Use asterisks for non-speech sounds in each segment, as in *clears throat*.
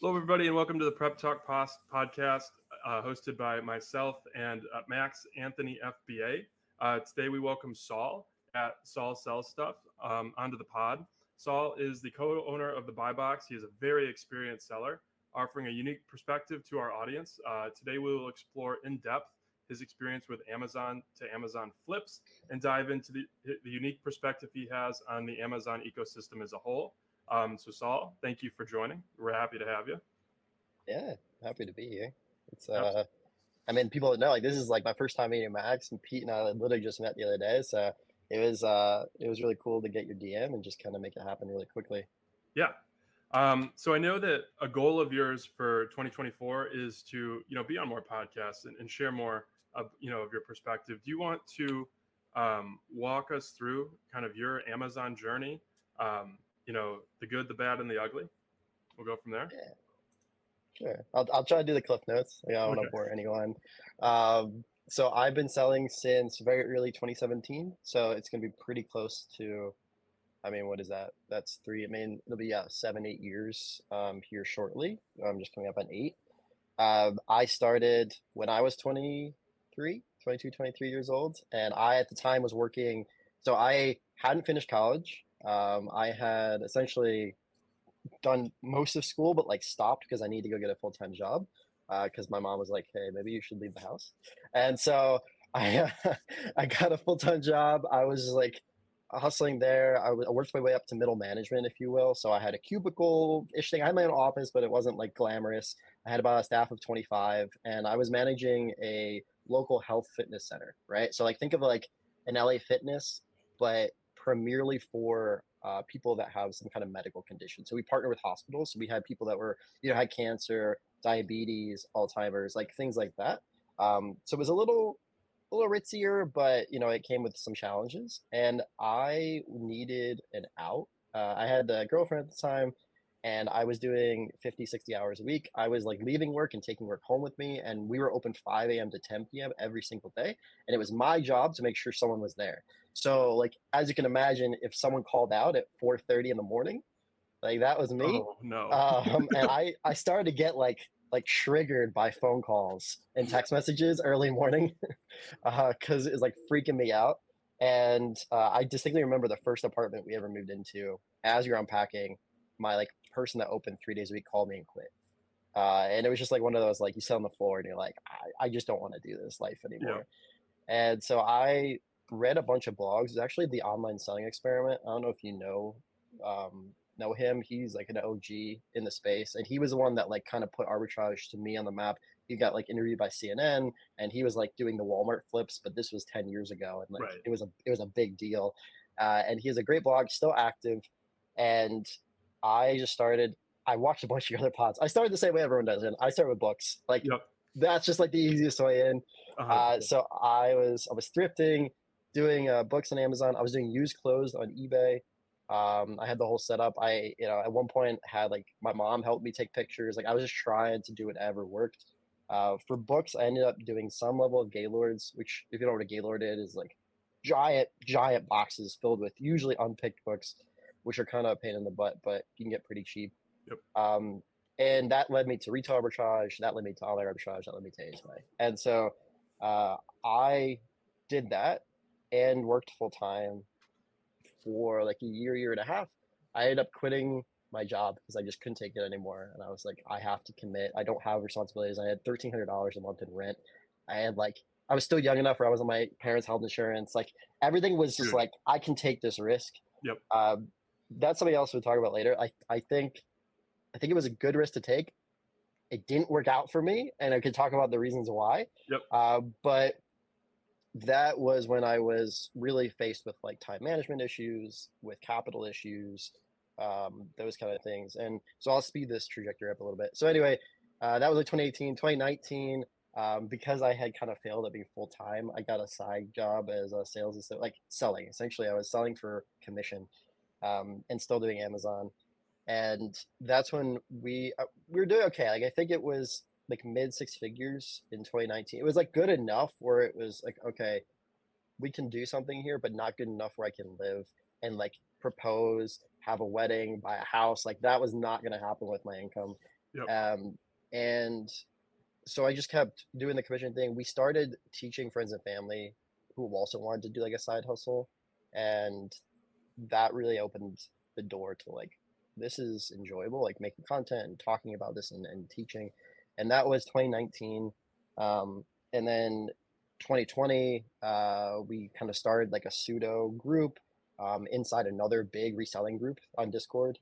Hello, everybody, and welcome to the Prep Talk podcast, uh, hosted by myself and uh, Max Anthony FBA. Uh, today, we welcome Saul at Saul Sells Stuff um, onto the pod. Saul is the co-owner of the Buy Box. He is a very experienced seller, offering a unique perspective to our audience. Uh, today, we will explore in depth his experience with Amazon to Amazon flips and dive into the, the unique perspective he has on the Amazon ecosystem as a whole. Um, so Saul, thank you for joining. We're happy to have you. Yeah, happy to be here. It's uh, I mean, people know like this is like my first time meeting Max and Pete and I literally just met the other day, so it was uh, it was really cool to get your DM and just kind of make it happen really quickly. Yeah. Um, so I know that a goal of yours for 2024 is to you know be on more podcasts and, and share more of you know of your perspective. Do you want to um, walk us through kind of your Amazon journey? Um, you know, the good, the bad, and the ugly. We'll go from there. Yeah. Sure. I'll, I'll try to do the cliff notes. I don't want to bore anyone. Um, so I've been selling since very early 2017. So it's going to be pretty close to, I mean, what is that? That's three. I mean, it'll be yeah, seven, eight years um, here shortly. I'm just coming up on eight. Um, I started when I was 23, 22, 23 years old. And I, at the time, was working. So I hadn't finished college. Um, I had essentially done most of school, but like stopped because I need to go get a full time job. Because uh, my mom was like, "Hey, maybe you should leave the house," and so *laughs* I uh, I got a full time job. I was like hustling there. I, w- I worked my way up to middle management, if you will. So I had a cubicle ish thing. I had my own office, but it wasn't like glamorous. I had about a staff of 25, and I was managing a local health fitness center, right? So like think of like an LA Fitness, but primarily for uh, people that have some kind of medical condition. So we partner with hospitals. So we had people that were, you know, had cancer, diabetes, Alzheimer's, like things like that. Um, so it was a little, a little ritzier, but you know, it came with some challenges. And I needed an out. Uh, I had a girlfriend at the time and I was doing 50, 60 hours a week. I was like leaving work and taking work home with me. And we were open 5 a.m. to 10 p.m. every single day. And it was my job to make sure someone was there. So, like, as you can imagine, if someone called out at 4.30 in the morning, like that was me. Oh, no. um, and *laughs* I, I started to get like, like triggered by phone calls and text messages early morning because *laughs* uh, it was like freaking me out. And uh, I distinctly remember the first apartment we ever moved into as you're unpacking my like person that opened three days a week called me and quit. Uh, and it was just like one of those like you sit on the floor and you're like, I, I just don't want to do this life anymore. Yeah. And so I read a bunch of blogs. It's actually the online selling experiment. I don't know if you know um, know him. He's like an OG in the space, and he was the one that like kind of put arbitrage to me on the map. He got like interviewed by CNN, and he was like doing the Walmart flips, but this was ten years ago, and like right. it was a it was a big deal. Uh, and he has a great blog, still active, and I just started. I watched a bunch of other pods. I started the same way everyone does, and I start with books. Like yep. that's just like the easiest way in. Uh-huh. Uh, so I was I was thrifting, doing uh, books on Amazon. I was doing used clothes on eBay. Um, I had the whole setup. I you know at one point had like my mom helped me take pictures. Like I was just trying to do whatever worked. Uh, for books, I ended up doing some level of Gaylords, which if you don't know what a Gaylord is, is like giant giant boxes filled with usually unpicked books which are kind of a pain in the butt, but you can get pretty cheap. Yep. Um, and that led me to retail arbitrage. That led me to online arbitrage. That led me to ASMA. And so uh, I did that and worked full time for like a year, year and a half. I ended up quitting my job because I just couldn't take it anymore. And I was like, I have to commit. I don't have responsibilities. I had thirteen hundred dollars a month in rent. I had like I was still young enough where I was on my parents' health insurance. Like everything was just like I can take this risk. Yep. Um, that's something else we'll talk about later. I, I think I think it was a good risk to take. It didn't work out for me, and I could talk about the reasons why. Yep. Uh, but that was when I was really faced with like time management issues, with capital issues, um, those kind of things. And so I'll speed this trajectory up a little bit. So anyway, uh, that was like 2018, 2019. Um, because I had kind of failed at being full time, I got a side job as a sales assistant, like selling. Essentially, I was selling for commission um, and still doing Amazon. And that's when we uh, we were doing okay. Like I think it was like mid six figures in 2019. It was like good enough where it was like okay, we can do something here, but not good enough where I can live and like propose, have a wedding, buy a house. Like that was not going to happen with my income. Yep. Um, and so I just kept doing the commission thing. We started teaching friends and family who also wanted to do like a side hustle, and that really opened the door to like this is enjoyable, like making content and talking about this and, and teaching. And that was 2019. Um, and then 2020, uh, we kind of started like a pseudo group um, inside another big reselling group on Discord,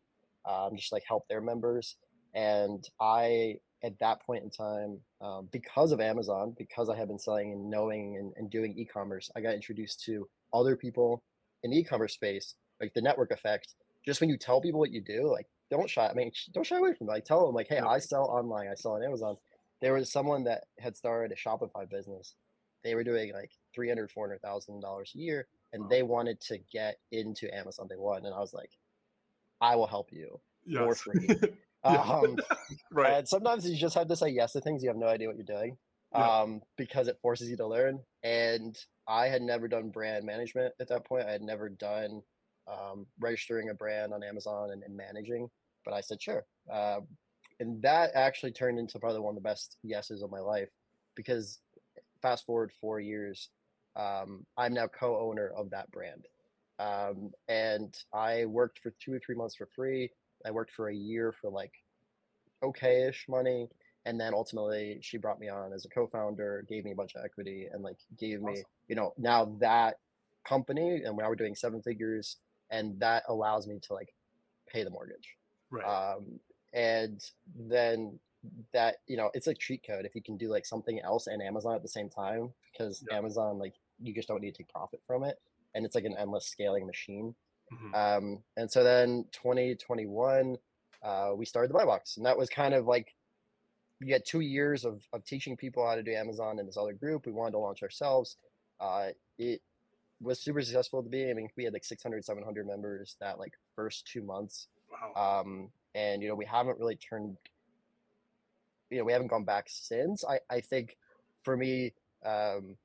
um, just like help their members. And I, at that point in time, um, because of Amazon, because I had been selling and knowing and, and doing e-commerce, I got introduced to other people in the e-commerce space, like the network effect. Just when you tell people what you do, like don't shy. I mean, don't shy away from it. Like tell them, like, hey, I sell online. I sell on Amazon. There was someone that had started a Shopify business. They were doing like three hundred, four hundred thousand dollars a year, and wow. they wanted to get into Amazon They one. And I was like, I will help you yes. for free. *laughs* um, *laughs* right. And sometimes you just have to say yes to things you have no idea what you're doing yeah. um, because it forces you to learn. And I had never done brand management at that point. I had never done um, registering a brand on Amazon and, and, managing, but I said sure. Uh, and that actually turned into probably one of the best yeses of my life because fast forward four years, um, I'm now co-owner of that brand. Um, and I worked for two or three months for free. I worked for a year for like okay-ish money and then ultimately she brought me on as a co-founder gave me a bunch of equity and like gave awesome. me you know now that company and now we're doing seven figures and that allows me to like pay the mortgage right um, and then that you know it's a cheat code if you can do like something else and amazon at the same time because yeah. amazon like you just don't need to take profit from it and it's like an endless scaling machine mm-hmm. um, and so then 2021 uh, we started the buy box and that was kind of like we had two years of, of teaching people how to do Amazon in this other group. We wanted to launch ourselves. Uh, it was super successful at the beginning. I mean, we had like 600, 700 members that like first two months. Wow. Um, and, you know, we haven't really turned, you know, we haven't gone back since. I, I think for me, um,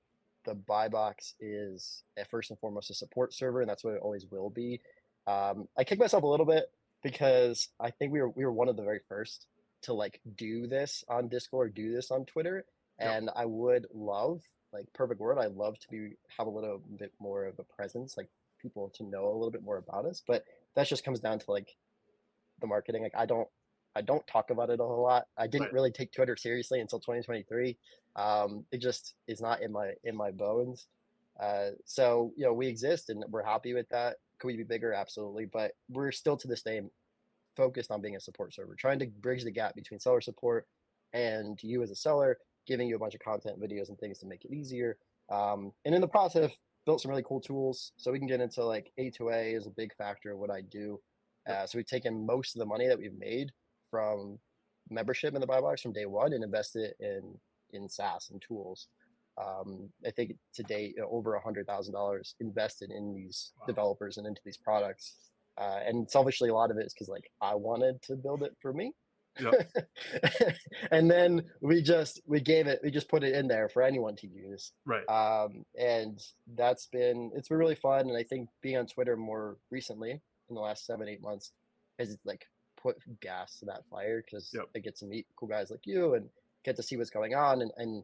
the buy box is at first and foremost a support server, and that's what it always will be. Um, I kick myself a little bit because I think we were we were one of the very first to like do this on Discord, do this on Twitter, and yep. I would love like perfect word. I love to be have a little bit more of a presence, like people to know a little bit more about us. But that just comes down to like the marketing. Like I don't I don't talk about it a whole lot. I didn't right. really take Twitter seriously until 2023. Um, it just is not in my in my bones. Uh, so you know we exist and we're happy with that. Could we be bigger? Absolutely, but we're still to this day focused on being a support server, trying to bridge the gap between seller support and you as a seller, giving you a bunch of content, videos, and things to make it easier. Um, and in the process, built some really cool tools so we can get into like A2A is a big factor of what I do. Uh, so we've taken most of the money that we've made from membership in the buy box from day one and invested in in SaaS and tools. Um, I think to date, you know, over a hundred thousand dollars invested in these wow. developers and into these products. Uh, and selfishly, a lot of it is because like I wanted to build it for me. Yep. *laughs* and then we just we gave it we just put it in there for anyone to use. Right. Um and that's been it's been really fun and i think being on twitter more recently in the last seven eight months has like put gas to that fire because yep. i get to meet cool guys like you and get to see what's going on and, and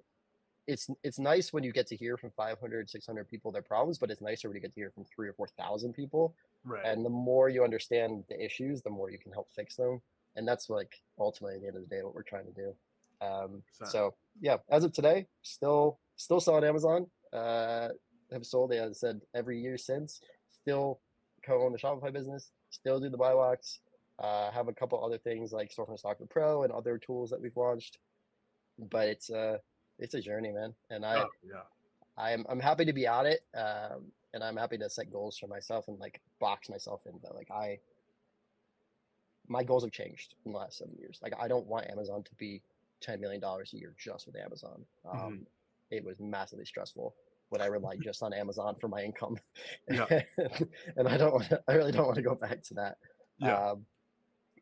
it's it's nice when you get to hear from 500 600 people their problems but it's nicer when you get to hear from three or four thousand people. Right. And the more you understand the issues the more you can help fix them and that's like ultimately at the end of the day what we're trying to do. Um, so yeah as of today still still selling amazon. Uh, have sold as i said every year since. Still co-own the shopify business. Still do the buy box. Uh, have a couple other things like storefront stalker pro and other tools that we've launched. But it's uh it's a journey, man. And I, oh, yeah, I'm I'm happy to be at it, um, and I'm happy to set goals for myself and like box myself in. But like I, my goals have changed in the last seven years. Like I don't want Amazon to be ten million dollars a year just with Amazon. Um, mm-hmm. It was massively stressful when I relied just on Amazon for my income. *laughs* Yeah. and I don't want I really don't want to go back to that. Yeah. Um,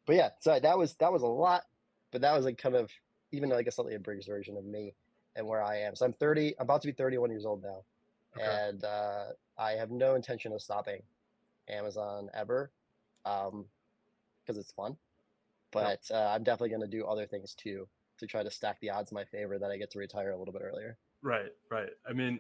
but yeah, so that was that was a lot, but that was like kind of even like a slightly abridged version of me and where I am. So I'm 30, I'm about to be 31 years old now. Okay. And uh, I have no intention of stopping Amazon ever because um, it's fun. but uh, I'm definitely going to do other things too to try to stack the odds in my favor that I get to retire a little bit earlier. Right, right. I mean,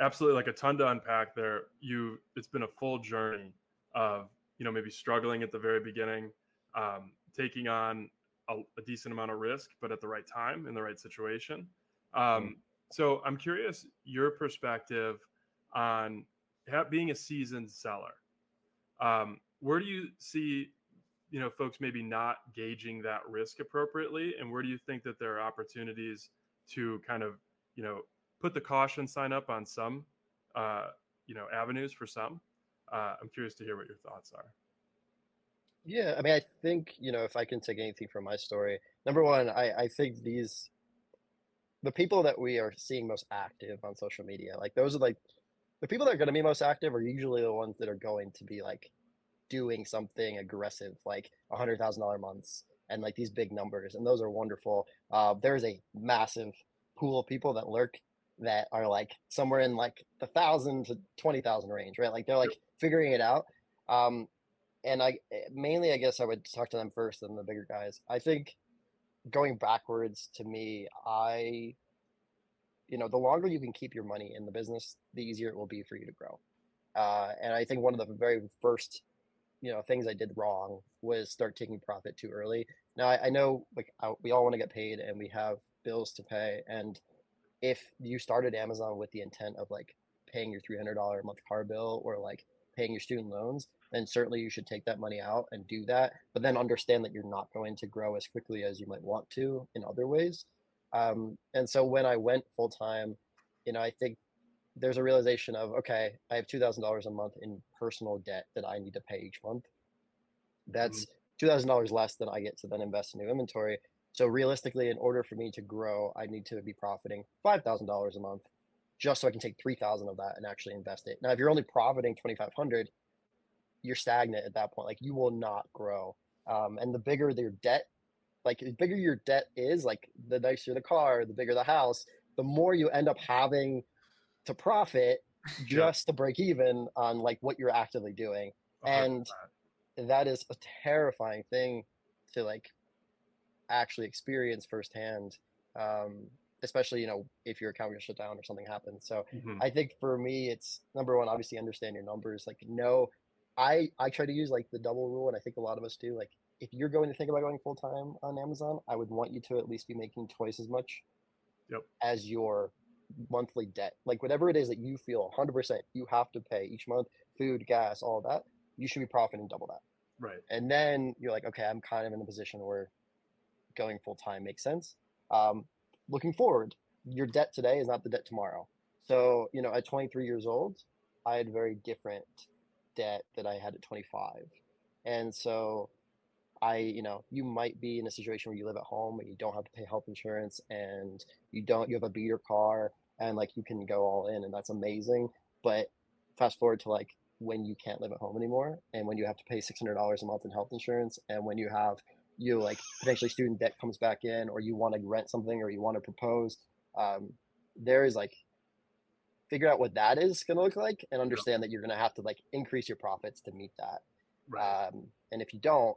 absolutely, like a ton to unpack there. You, it's been a full journey of you know maybe struggling at the very beginning, um, taking on a, a, decent amount of risk, but at the right time in the right situation. Um, mm-hmm. So I'm curious your perspective on being a seasoned seller. Um, where do you see you know folks maybe not gauging that risk appropriately and where do you think that there are opportunities to kind of you know put the caution sign up on some uh, you know avenues for some? Uh, i'm curious to hear what your thoughts are. Yeah i mean i think you know if i can take anything from my story number one i i think these the people that we are seeing most active on social media like those are like the people that are going to be most active are usually the ones that are going to be like doing something aggressive like a hundred thousand dollar months and like these big numbers and those are wonderful uh, there's a massive pool of people that lurk that are like somewhere in like the thousand to 20,000 range, right? Like they're like figuring it out. Um, and I eh, mainly, I guess I would talk to them first than the bigger guys. I think going backwards to me, I, you know, the longer you can keep your money in the business, the easier it will be for you to grow. Uh, and I think one of the very first you know things I did wrong was start taking profit too early. Now I, I know like I, we all want to get paid and we have bills to pay, and if you started Amazon with the intent of like paying your three hundred dollar a month car bill or like paying your student loans, then certainly you should take that money out and do that. But then understand that you're not going to grow as quickly as you might want to in other ways. Um, and so when I went full time, you know, I think there's a realization of okay, I have two thousand dollars a month in personal debt that I need to pay each month. That's mm-hmm. thousand dollars less than I get to then invest in new inventory. So realistically, in order for me to grow, I need to be profiting five thousand dollars a month, just so I can take three thousand of that and actually invest it. Now, if you're only profiting twenty five hundred, you're stagnant at that point. Like you will not grow. Um, and the bigger your debt, like the bigger your debt is, like the nicer the car, the bigger the house, the more you end up having to profit just yeah. to break even on like what you're actively doing. And that is a terrifying thing to like actually experience firsthand. Um, especially, you know, if your account gets shut down or something happens. So mm-hmm. I think for me, it's number one, obviously understand your numbers. Like, no, I, I try to use like the double rule. And I think a lot of us do like, if you're going to think about going full time on Amazon, I would want you to at least be making twice as much yep. as your monthly debt, like whatever it is that you feel 100% you have to pay each month, food, gas, all that, you should be profiting double that. Right. And then you're like, okay, I'm kind of in a position where going full time makes sense. Um, looking forward, your debt today is not the debt tomorrow. So, you know, at 23 years old, I had very different debt that I had at 25. And so I, you know, you might be in a situation where you live at home and you don't have to pay health insurance and you don't, you have a beater car and like you can go all in and that's amazing. But fast forward to like when you can't live at home anymore and when you have to pay $600 a month in health insurance and when you have you like potentially student debt comes back in or you want to rent something or you want to propose um, there is like figure out what that is going to look like and understand that you're going to have to like increase your profits to meet that right. um, and if you don't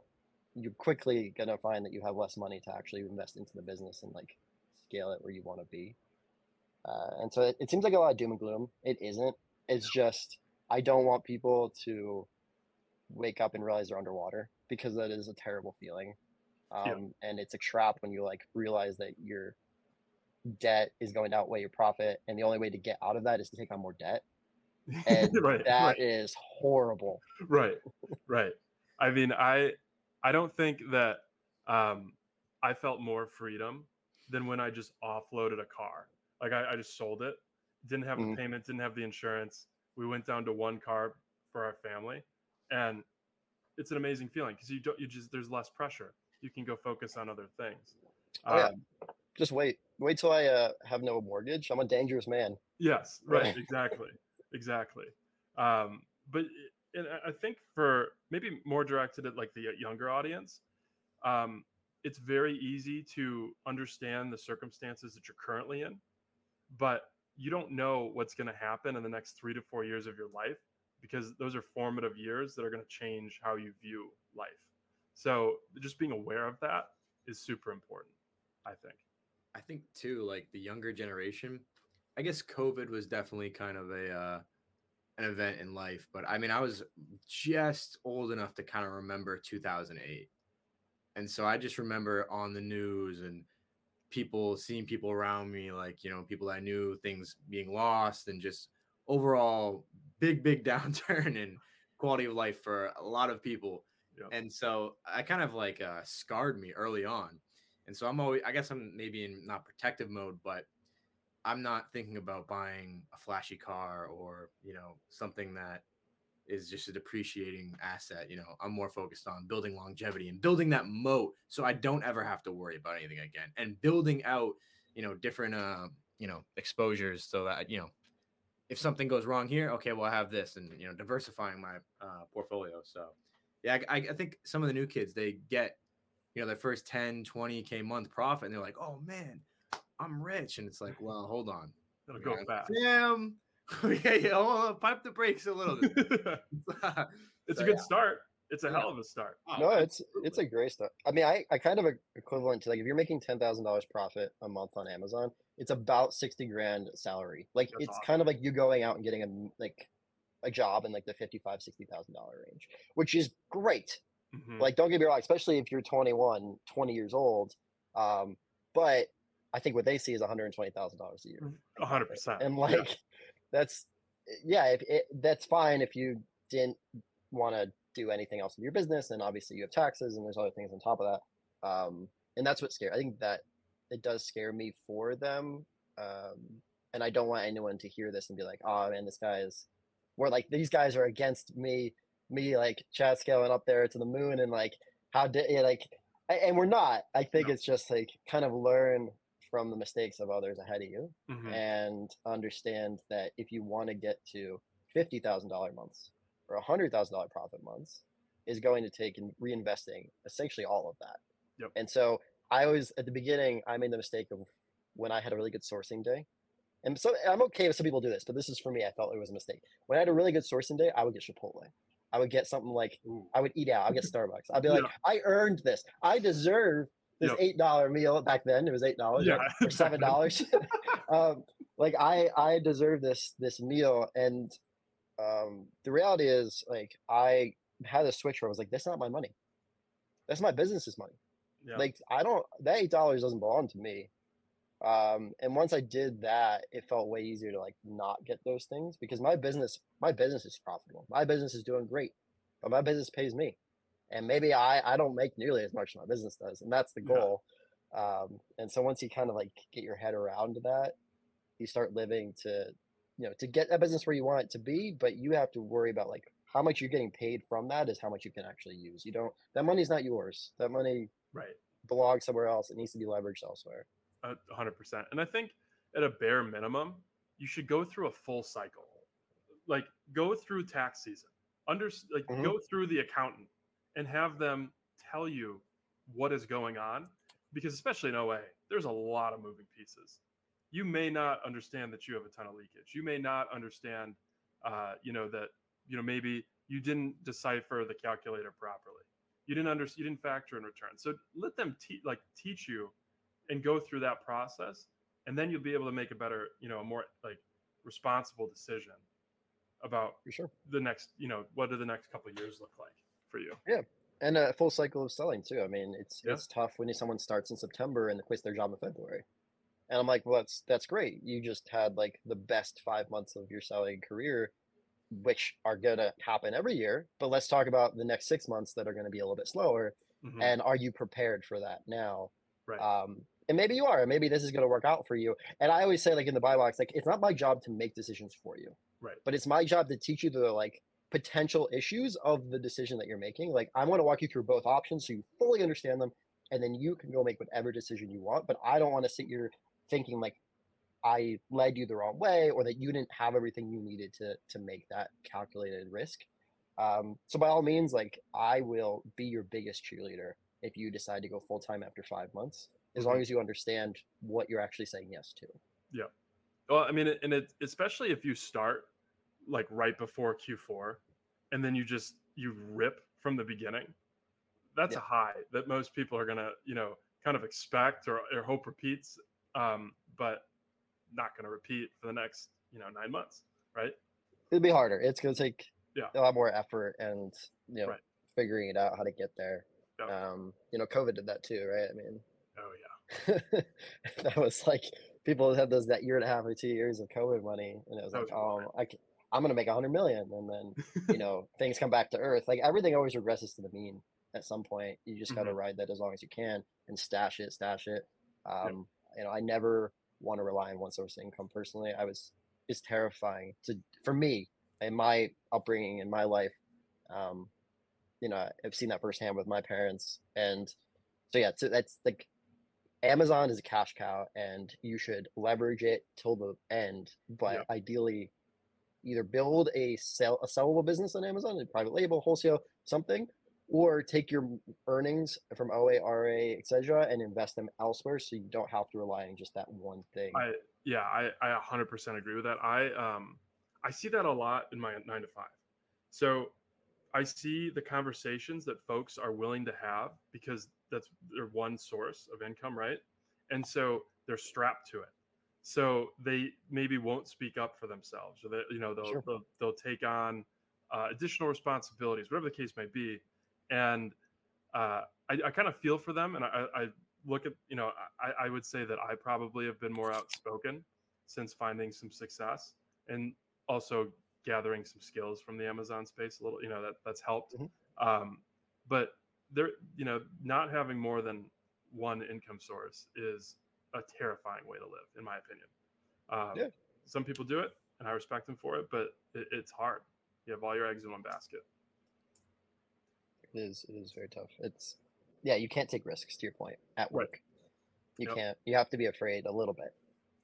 you're quickly going to find that you have less money to actually invest into the business and like scale it where you want to be uh, and so it, it, seems like a lot of doom and gloom. It isn't. It's just I don't want people to wake up and realize they're underwater because that is a terrible feeling. Um, yeah. And it's a trap when you like realize that your debt is going to outweigh your profit, and the only way to get out of that is to take on more debt. *laughs* And right, that right. is horrible. Right, right. I mean, I I don't think that um, I felt more freedom than when I just offloaded a car. Like I, I just sold it, didn't have mm-hmm. the payment, didn't have the insurance. We went down to one car for our family, and it's an amazing feeling because you don't you just there's less pressure. You can go focus on other things. Oh, um, yeah. Just wait, wait till I uh, have no mortgage. I'm a dangerous man. Yes, right, *laughs* exactly, exactly. Um, but and I think for maybe more directed at like the younger audience, um, it's very easy to understand the circumstances that you're currently in but you don't know what's going to happen in the next three to four years of your life because those are formative years that are going to change how you view life. So just being aware of that is super important, I think. I think too, like the younger generation, I guess COVID was definitely kind of a uh, an event in life, but I mean, I was just old enough to kind of remember 2008. And so I just remember on the news and people seeing people around me, like, you know, people I knew, things being lost, and just overall big, big *laughs* downturn in quality of life for a lot of people. Yep. And so I kind of like uh, scarred me early on. And so I'm always, I guess I'm maybe in not protective mode, but I'm not thinking about buying a flashy car or, you know, something that is just a depreciating asset. You know, I'm more focused on building longevity and building that moat so I don't ever have to worry about anything again and building out, you know, different, uh, you know, exposures so that, you know, if something goes wrong here, okay, well, I have this and, you know, diversifying my uh, portfolio. So, yeah, I, I think some of the new kids, they get, you know, their first 10, 20K month profit and they're like, oh man, I'm rich. And it's like, well, hold on. *laughs* It'll go fast. Damn. yeah, *laughs* yeah. Hold on, pipe the brakes a little bit. *laughs* it's So, a good yeah. start. It's a Yeah. hell of a start. Oh, no, it's it's a great stuff. I mean, I, I kind of a- equivalent to like if you're making ten thousand dollars profit a month on Amazon, it's about sixty grand salary. Like That's it's awesome. kind of like you going out and getting a like a job in like the fifty five sixty thousand dollar range, which is great. Mhm. Like don't get me wrong, especially if you're 21, 20 years old. Um, but I think what they see is one hundred twenty thousand dollars a year. Hundred percent. And Yeah. like *laughs* that's yeah, if it, that's fine if you didn't want to do anything else in your business, and obviously you have taxes and there's other things on top of that. Um, and that's what scare. I think that it does scare me for them. Um, and I don't want anyone to hear this and be like, "Oh man, this guy is," or like these guys are against me, me like chat scaling up there to the moon, and like how did yeah, like, and we're not. I think No. it's just like kind of learn from the mistakes of others ahead of you Mhm. and understand that if you want to get to fifty thousand dollar months or a hundred thousand dollar profit months, is going to take in reinvesting essentially all of that. Yep. And so I always at the beginning I made the mistake of when I had a really good sourcing day. And so I'm okay if some people do this, but this is for me. I felt it was a mistake. When I had a really good sourcing day, I would get Chipotle. I would get something like Ooh. I would eat out. I'd get *laughs* Starbucks. I'd be Yeah. like, I earned this. I deserve this Yep. eight dollar meal back then. It was eight dollars Yeah. or *laughs* seven dollars. *laughs* um, like I I deserve this this meal, and um, the reality is like I had a switch where I was like, that's not my money. That's my business's money. Yeah. Like I don't that eight dollars doesn't belong to me. Um, and once I did that, it felt way easier to like not get those things because my business my business is profitable. My business is doing great, but my business pays me, and maybe I I don't make nearly as much as my business does, and that's the Yeah. goal. Um, and so once you kind of like get your head around that, you start living to you know to get a business where you want it to be, but you have to worry about like how much you're getting paid from that is how much you can actually use. You don't that money's not yours. That money right. belongs somewhere else. It needs to be leveraged elsewhere. A hundred percent. And I think at a bare minimum, you should go through a full cycle. Like go through tax season. Under like Mhm. go through the accountant and have them tell you what is going on. Because especially in OA, there's a lot of moving pieces. You may not understand that you have a ton of leakage. You may not understand uh, you know, that, you know, maybe you didn't decipher the calculator properly. You didn't under you didn't factor in returns. So let them te- like teach you and go through that process and then you'll be able to make a better you know a more like responsible decision about sure. the next you know what do the next couple of years look like for you Yeah, And a full cycle of selling too. I mean, it's Yeah. it's tough when someone starts in September and quits their job in February. And I'm like, well, that's that's great. You just had like the best five months of your selling career, which are gonna happen every year. But let's talk about the next six months that are gonna be a little bit slower. Mhm. And are you prepared for that now? right Um, and maybe you are. and Maybe this is going to work out for you. And I always say, like in the buy box, like it's not my job to make decisions for you, right but it's my job to teach you the like potential issues of the decision that you're making. Like I want to walk you through both options so you fully understand them, and then you can go make whatever decision you want. But I don't want to sit here thinking like I led you the wrong way or that you didn't have everything you needed to to make that calculated risk. Um, so by all means, like I will be your biggest cheerleader if you decide to go full time after five months, as long Mhm. as you understand what you're actually saying yes to. Yeah. Well i mean and it especially if you start like right before q4 and then you just you rip from the beginning that's Yeah. a high that most people are gonna you know kind of expect or, or hope repeats, um, but not gonna repeat for the next you know nine months, right? It'll be harder. It's gonna take Yeah. a lot more effort and you know Right. figuring it out how to get there. Yeah. Um, you know, COVID did that too, right? I mean, Oh yeah, *laughs* that was like people had those that year and a half or two years of COVID money, and it was That like, was oh, I can, I'm gonna make a hundred million, and then you *laughs* know things come back to earth. Like everything always regresses to the mean at some point. You just got to Mhm. ride that as long as you can and stash it, stash it. Um, You know, I never want to rely on one source of income personally. I was it's terrifying to for me in my upbringing in my life. Um, you know, I've seen that firsthand with my parents, and so yeah, so that's like Amazon is a cash cow, and you should leverage it till the end. But Yeah. ideally, either build a sell a sellable business on Amazon, a private label, wholesale, something, or take your earnings from OA, RA, etc., and invest them elsewhere, so you don't have to rely on just that one thing. I yeah, I I 100% agree with that. I um I see that a lot in my 9 to 5. So I see the conversations that folks are willing to have because that's their one source of income, right? And so they're strapped to it. So they maybe won't speak up for themselves, or that you know they'll Sure. they'll, they'll take on uh, additional responsibilities, whatever the case may be. And uh, I, I kind of feel for them, and I, I look at you know I, I would say that I probably have been more outspoken since finding some success, and also gathering some skills from the Amazon space a little. You know that that's helped. Mhm. Um, but there, you know, not having more than one income source is a terrifying way to live, in my opinion. Um, Yeah. Some people do it, and I respect them for it, but it, it's hard. You have all your eggs in one basket. It is it is very tough. It's yeah, you can't take risks to your point at Right. work. You Yep. can't. You have to be afraid a little bit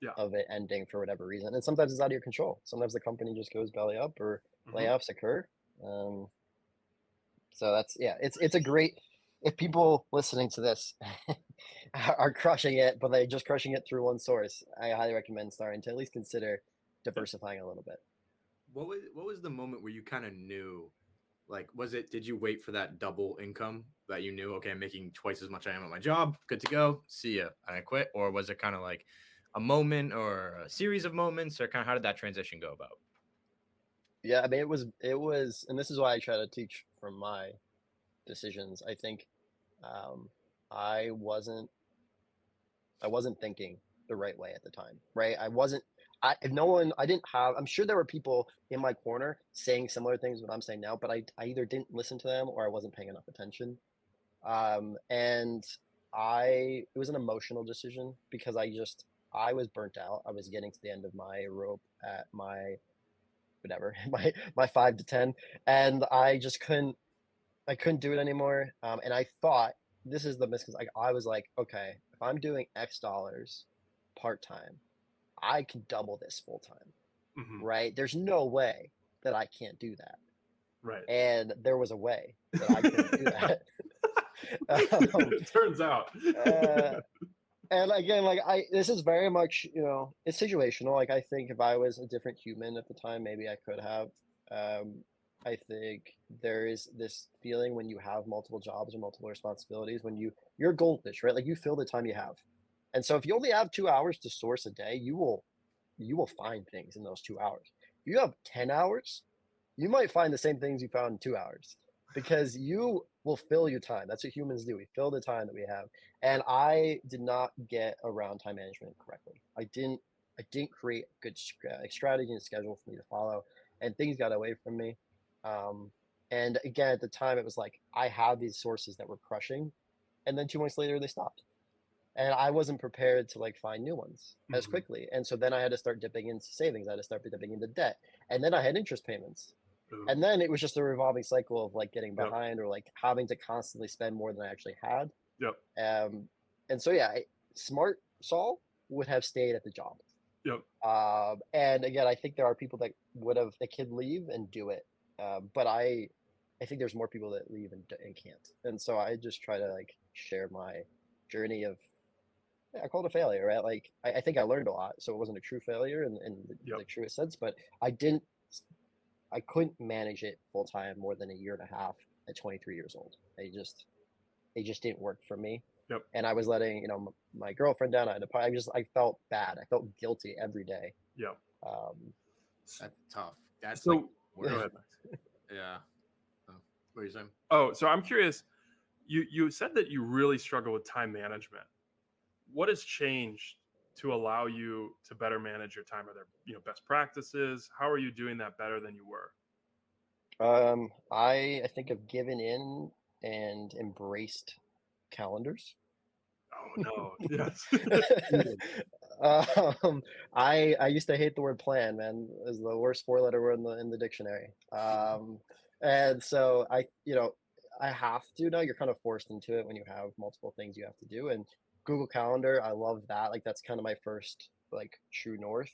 Yeah. of it ending for whatever reason, and sometimes it's out of your control. Sometimes the company just goes belly up or Mhm. layoffs occur. Um, so that's yeah, it's it's a great. If people listening to this *laughs* *laughs* are crushing it, but they're just crushing it through one source, I highly recommend starting to at least consider diversifying a little bit. What was what was the moment where you kind of knew, like, was it? Did you wait for that double income that you knew? Okay, I'm making twice as much I am at my job. Good to go. See ya. And I quit. Or was it kind of like a moment or a series of moments, or kind of how did that transition go about? Yeah, I mean it was it was, and this is why I try to teach from my decisions. I think um, I wasn't I wasn't thinking the right way at the time, right? I wasn't. I if no one I didn't have. I'm sure there were people in my corner saying similar things what I'm saying now, but I I either didn't listen to them or I wasn't paying enough attention. Um, and I it was an emotional decision because I just I was burnt out. I was getting to the end of my rope at my whatever *laughs* my my five to ten and i just couldn't i couldn't do it anymore um, and i thought this is the misconception like, i was like okay if i'm doing x dollars part-time i can double this full-time Mhm. right there's no way that i can't do that Right. and there was a way that i couldn't do that *laughs* *laughs* Um, it turns out. uh, and *laughs* again like i this is very much you know it's situational like i think if i was a different human at the time maybe i could have um i think there is this feeling when you have multiple jobs or multiple responsibilities when you you're goldfish right? Like you fill the time you have. And so if you only have two hours to source a day you will you will find things in those two hours. If you have 10 hours you might find the same things you found in two hours because you will fill your time. That's what humans do. We fill the time that we have. And I did not get around time management correctly. I didn't I didn't create a good stra- strategy and schedule for me to follow, and things got away from me. Um, and again, at the time, it was like I had these sources that were crushing, and then two months later they stopped, and I wasn't prepared to like find new ones as Mhm. quickly. And so then I had to start dipping into savings. I had to start dipping into debt, and then I had interest payments and then it was just a revolving cycle of like getting Yep. behind or like having to constantly spend more than I actually had. Yep. Um, and so yeah, I, smart Saul would have stayed at the job. Yep. Um, and again, I think there are people that would have that could leave and do it, um, but I, I think there's more people that leave and, and can't. And so I just try to like share my journey of. yeah, I call it a failure, right? Like I, I think I learned a lot, so it wasn't a true failure in, in the, Yep. the truest sense. But I didn't I couldn't manage it full time more than a year and a half at 23 years old. I just it just didn't work for me. Yep. And I was letting you know m- my girlfriend down. I had to, I just I felt bad. I felt guilty every day. Yeah. Um, That's tough. That's So like go worse. ahead. Yeah. Oh, what are you saying? Oh, so I'm curious. You you said that you really struggle with time management. What has changed to allow you to better manage your time? Are there you know best practices? How are you doing that better than you were? um, I I think I've given in and embraced calendars. Oh no, *laughs* yes, *laughs* *laughs* *laughs* um, I I used to hate the word plan, man. is the worst four letter word in the in the dictionary. *laughs* Um, and so I, you know, I have to now. You're kind of forced into it when you have multiple things you have to do. And Google Calendar, I love that. Like that's kind of my first like true north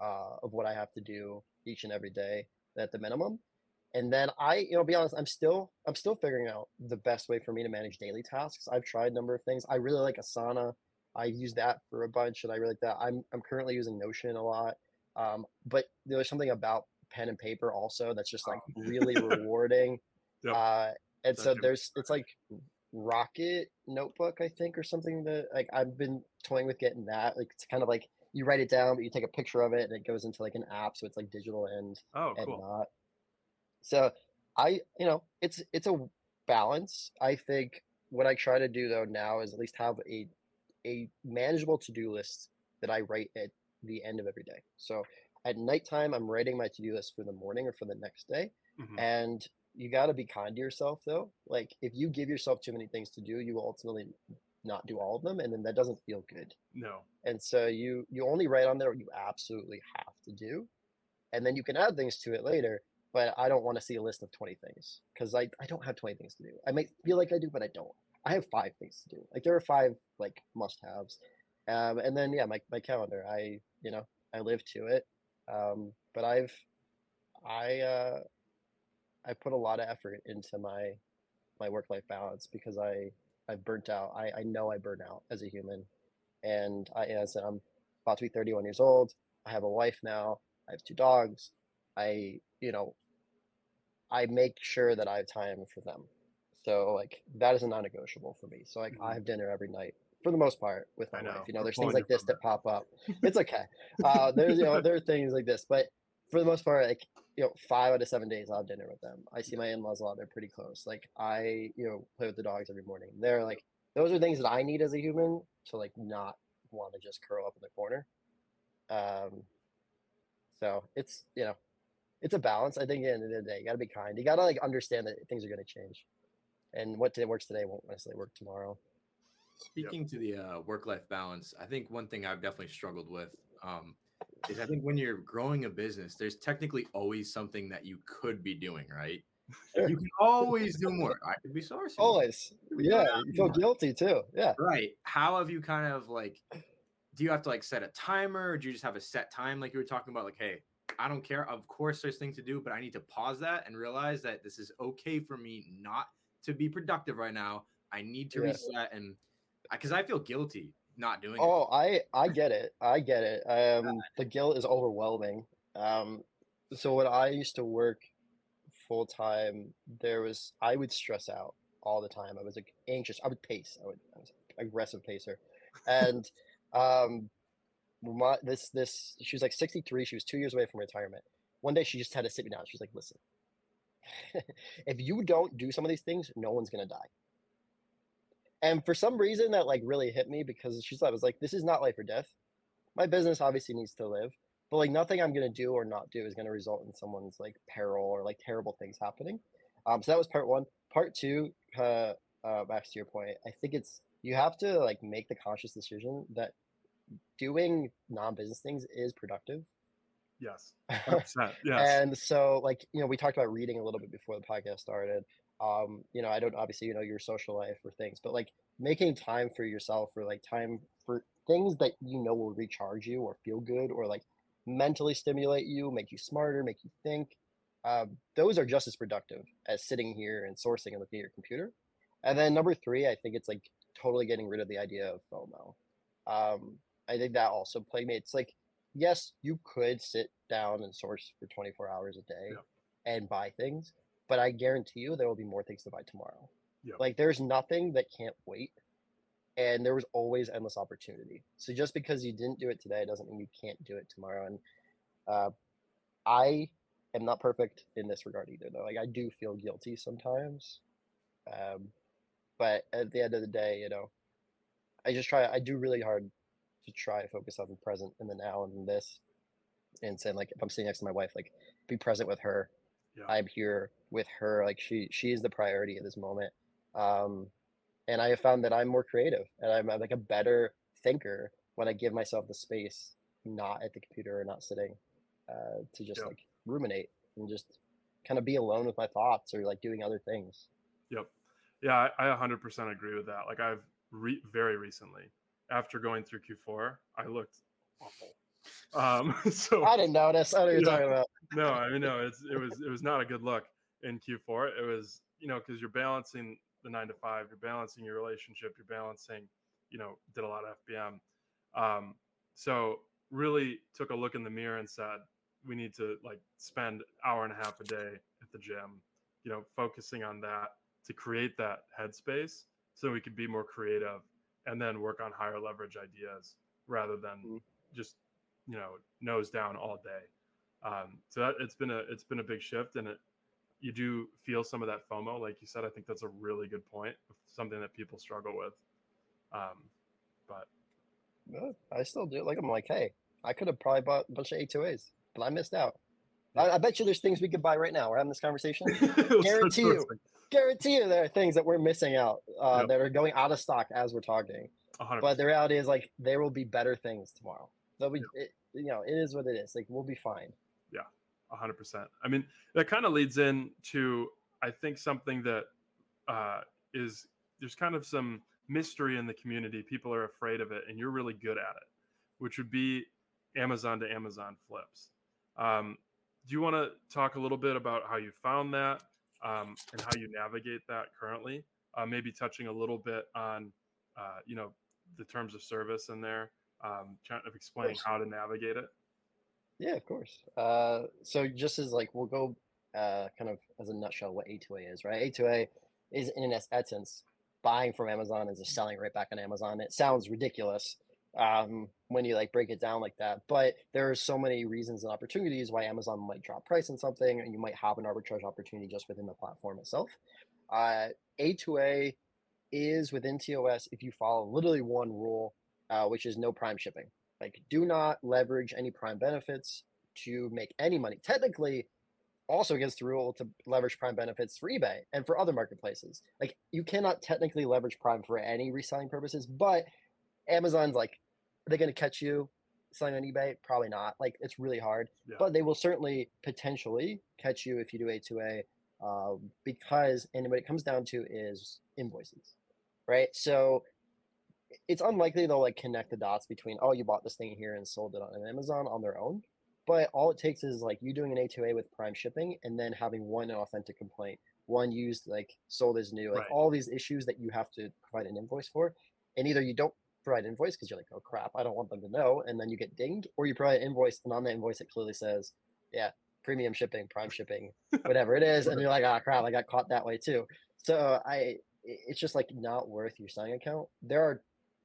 uh, of what I have to do each and every day at the minimum. And then I, you know, be honest, I'm still I'm still figuring out the best way for me to manage daily tasks. I've tried a number of things. I really like Asana. I use that for a bunch, and I really like that. I'm I'm currently using Notion a lot, um, but there's something about pen and paper also that's just like *laughs* really rewarding. Yep. Uh, and Such so there's it's like Rocket Notebook, I think, or something that like I've been toying with getting that. Like it's kind of like you write it down, but you take a picture of it, and it goes into like an app, so it's like digital and Oh, and cool. not. So I, you know, it's it's a balance. I think what I try to do though now is at least have a a manageable to-do list that I write at the end of every day. So at nighttime, I'm writing my to-do list for the morning or for the next day. Mhm. And you got to be kind to yourself though. Like if you give yourself too many things to do, you will ultimately not do all of them, and then that doesn't feel good No, and so you you only write on there what you absolutely have to do and then you can add things to it later but i don't want to see a list of 20 things because I, I don't have 20 things to do i might feel like i do but i don't i have five things to do like there are five like must haves um, and then yeah my, my calendar i you know i live to it um, but i've i uh i put a lot of effort into my my work life balance because i i've burnt out i i know i burn out as a human and I, as I'm about to be 31 years old. I have a wife now. I have two dogs. I, you know, I make sure that I have time for them. So like that is a non-negotiable for me. So like I Mhm. have dinner every night for the most part with my I wife. You know, We're there's things like this that pop up. It's okay. Uh, there's you know there are things like this, but for the most part, like you know, five out of seven days I'll have dinner with them. I see my in-laws a lot. They're pretty close. Like I, you know, play with the dogs every morning. They're like those are things that I need as a human to like not want to just curl up in the corner. Um, so it's you know, it's a balance. I think at the end of the day, you got to be kind. You got to like understand that things are going to change, and what today works today won't necessarily work tomorrow. Speaking to the uh, work-life balance, I think one thing I've definitely struggled with um, is I think when you're growing a business, there's technically always something that you could be doing, right? Sure. You can always do more. I could be sourcing. Always, yeah. Yeah. You feel guilty too. Yeah. Right. How have you kind of like? Do you have to like set a timer, or do you just have a set time, like you were talking about? Like, hey, I don't care. Of course, there's things to do, but I need to pause that and realize that this is okay for me not to be productive right now. I need to Yeah. reset and because I feel guilty not doing it. Oh, I I get it. I get it. Um, the guilt is overwhelming. Um, so when I used to work full time, there was I would stress out all the time. I was like anxious. I would pace. I would I was an aggressive pacer, and um, my this this she was like 63. She was two years away from retirement. One day she just had to sit me down. She's like, "Listen, *laughs* if you don't do some of these things, no one's gonna die." And for some reason, that like really hit me because she's I was like, "This is not life or death. My business obviously needs to live, but like nothing I'm gonna do or not do is gonna result in someone's like peril or like terrible things happening." Um, so that was part one. Part two, uh, uh, back to your point, I think it's you have to like make the conscious decision that doing non-business things is productive. Yes, *laughs* 100%, yes. And so, like, you know, we talked about reading a little bit before the podcast started. Um, you know, I don't obviously, you know, your social life or things, but like making time for yourself or like time for things that you know will recharge you or feel good or like mentally stimulate you, make you smarter, make you think. Um, those are just as productive as sitting here and sourcing and looking at your computer. And then number three, I think it's like totally getting rid of the idea of FOMO. Um, I think that also played me. It's like, yes, you could sit down and source for 24 hours a day Yeah. and buy things, but I guarantee you there will be more things to buy tomorrow. Yep. Like there's nothing that can't wait. And there was always endless opportunity. So just because you didn't do it today doesn't mean you can't do it tomorrow. And uh, I am not perfect in this regard either, though. Like I do feel guilty sometimes. Um, but at the end of the day, you know, I just try. I do really hard to try to focus on the present and the now and this, and saying like if I'm sitting next to my wife, like be present with her. Yeah. I'm here with her. Like she she is the priority at this moment. Um, and I have found that I'm more creative and I'm, I'm like a better thinker when I give myself the space, not at the computer or not sitting, uh, to just Yep. like ruminate and just kind of be alone with my thoughts or like doing other things. Yep. Yeah, I, I 100% agree with that. Like I've re- very recently, after going through Q4, I looked awful. Um, *laughs* so I didn't notice. I don't know what you're Yeah. talking about. no, I mean no, it's it was it was not a good look in Q4. It was you know because you're balancing the nine to five, you're balancing your relationship, you're balancing, you know, did a lot of FBM. Um, so really took a look in the mirror and said we need to like spend hour and a half a day at the gym, you know, focusing on that to create that headspace so we could be more creative and then work on higher leverage ideas rather than Mhm. just you know nose down all day um, so that it's been a it's been a big shift and it you do feel some of that fomo like you said i think that's a really good point something that people struggle with um, but I still do. Like I'm like, hey, I could have probably bought a bunch of A2As, but I missed out. I, I bet you there's things we could buy right now. We're having this conversation. *laughs* Guarantee you. Guarantee you there are things that we're missing out uh, Yep. that are going out of stock as we're talking. 100 But the reality is, like, there will be better things tomorrow. There'll be, it, you know, it is what it is. Like, we'll be fine. Yeah, 100% i mean that kind of leads in to i think something that uh, is there's kind of some mystery in the community people are afraid of it and you're really good at it which would be amazon to amazon flips um, do you want to talk a little bit about how you found that um, and how you navigate that currently uh, maybe touching a little bit on uh, you know the terms of service in there um, trying to explain course. how to navigate it Yeah, of course. Uh, so just as like we'll go uh, kind of as a nutshell what A2A is, right? A2A is in essence buying from Amazon and just selling right back on Amazon. It sounds ridiculous um, when you like break it down like that, but there are so many reasons and opportunities why Amazon might drop price on something, and you might have an arbitrage opportunity just within the platform itself. Uh, A2A is within TOS if you follow literally one rule, uh, which is no prime shipping. Like, do not leverage any prime benefits to make any money. Technically, also against the rule to leverage prime benefits for eBay and for other marketplaces. Like, you cannot technically leverage prime for any reselling purposes, but Amazon's like, are they going to catch you selling on eBay? Probably not. Like, it's really hard, Yeah. but they will certainly potentially catch you if you do A2A uh, because, and what it comes down to is invoices, right? So, it's unlikely they'll like connect the dots between oh you bought this thing here and sold it on Amazon on their own. But all it takes is like you doing an A2A with Prime shipping and then having one authentic complaint, one used like sold as new, like Right. all these issues that you have to provide an invoice for. And either you don't provide an invoice because you're like, oh crap, I don't want them to know, and then you get dinged, or you provide an invoice and on the invoice it clearly says, yeah, premium shipping, prime shipping, whatever it is, and you're like, oh crap, I got caught that way too. So I, it's just like not worth your selling account. There are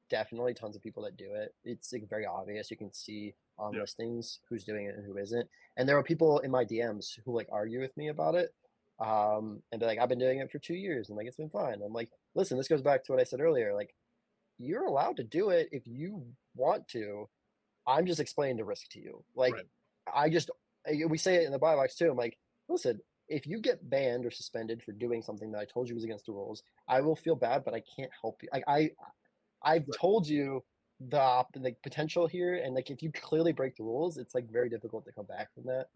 definitely tons of people that do it. It's like very obvious. You can see on Yeah. listings who's doing it and who isn't. And there are people in my DMs who like argue with me about it. Um, and be like, I've been doing it for two years and like it's been fine. I'm like, listen, this goes back to what I said earlier. Like, you're allowed to do it if you want to. I'm just explaining the risk to you. Like, Right. I just we say it in the buy box too. I'm like, listen, if you get banned or suspended for doing something that I told you was against the rules, I will feel bad, but I can't help you. I, I I've Right. told you the op- the potential here, and like if you clearly break the rules, it's like very difficult to come back from that.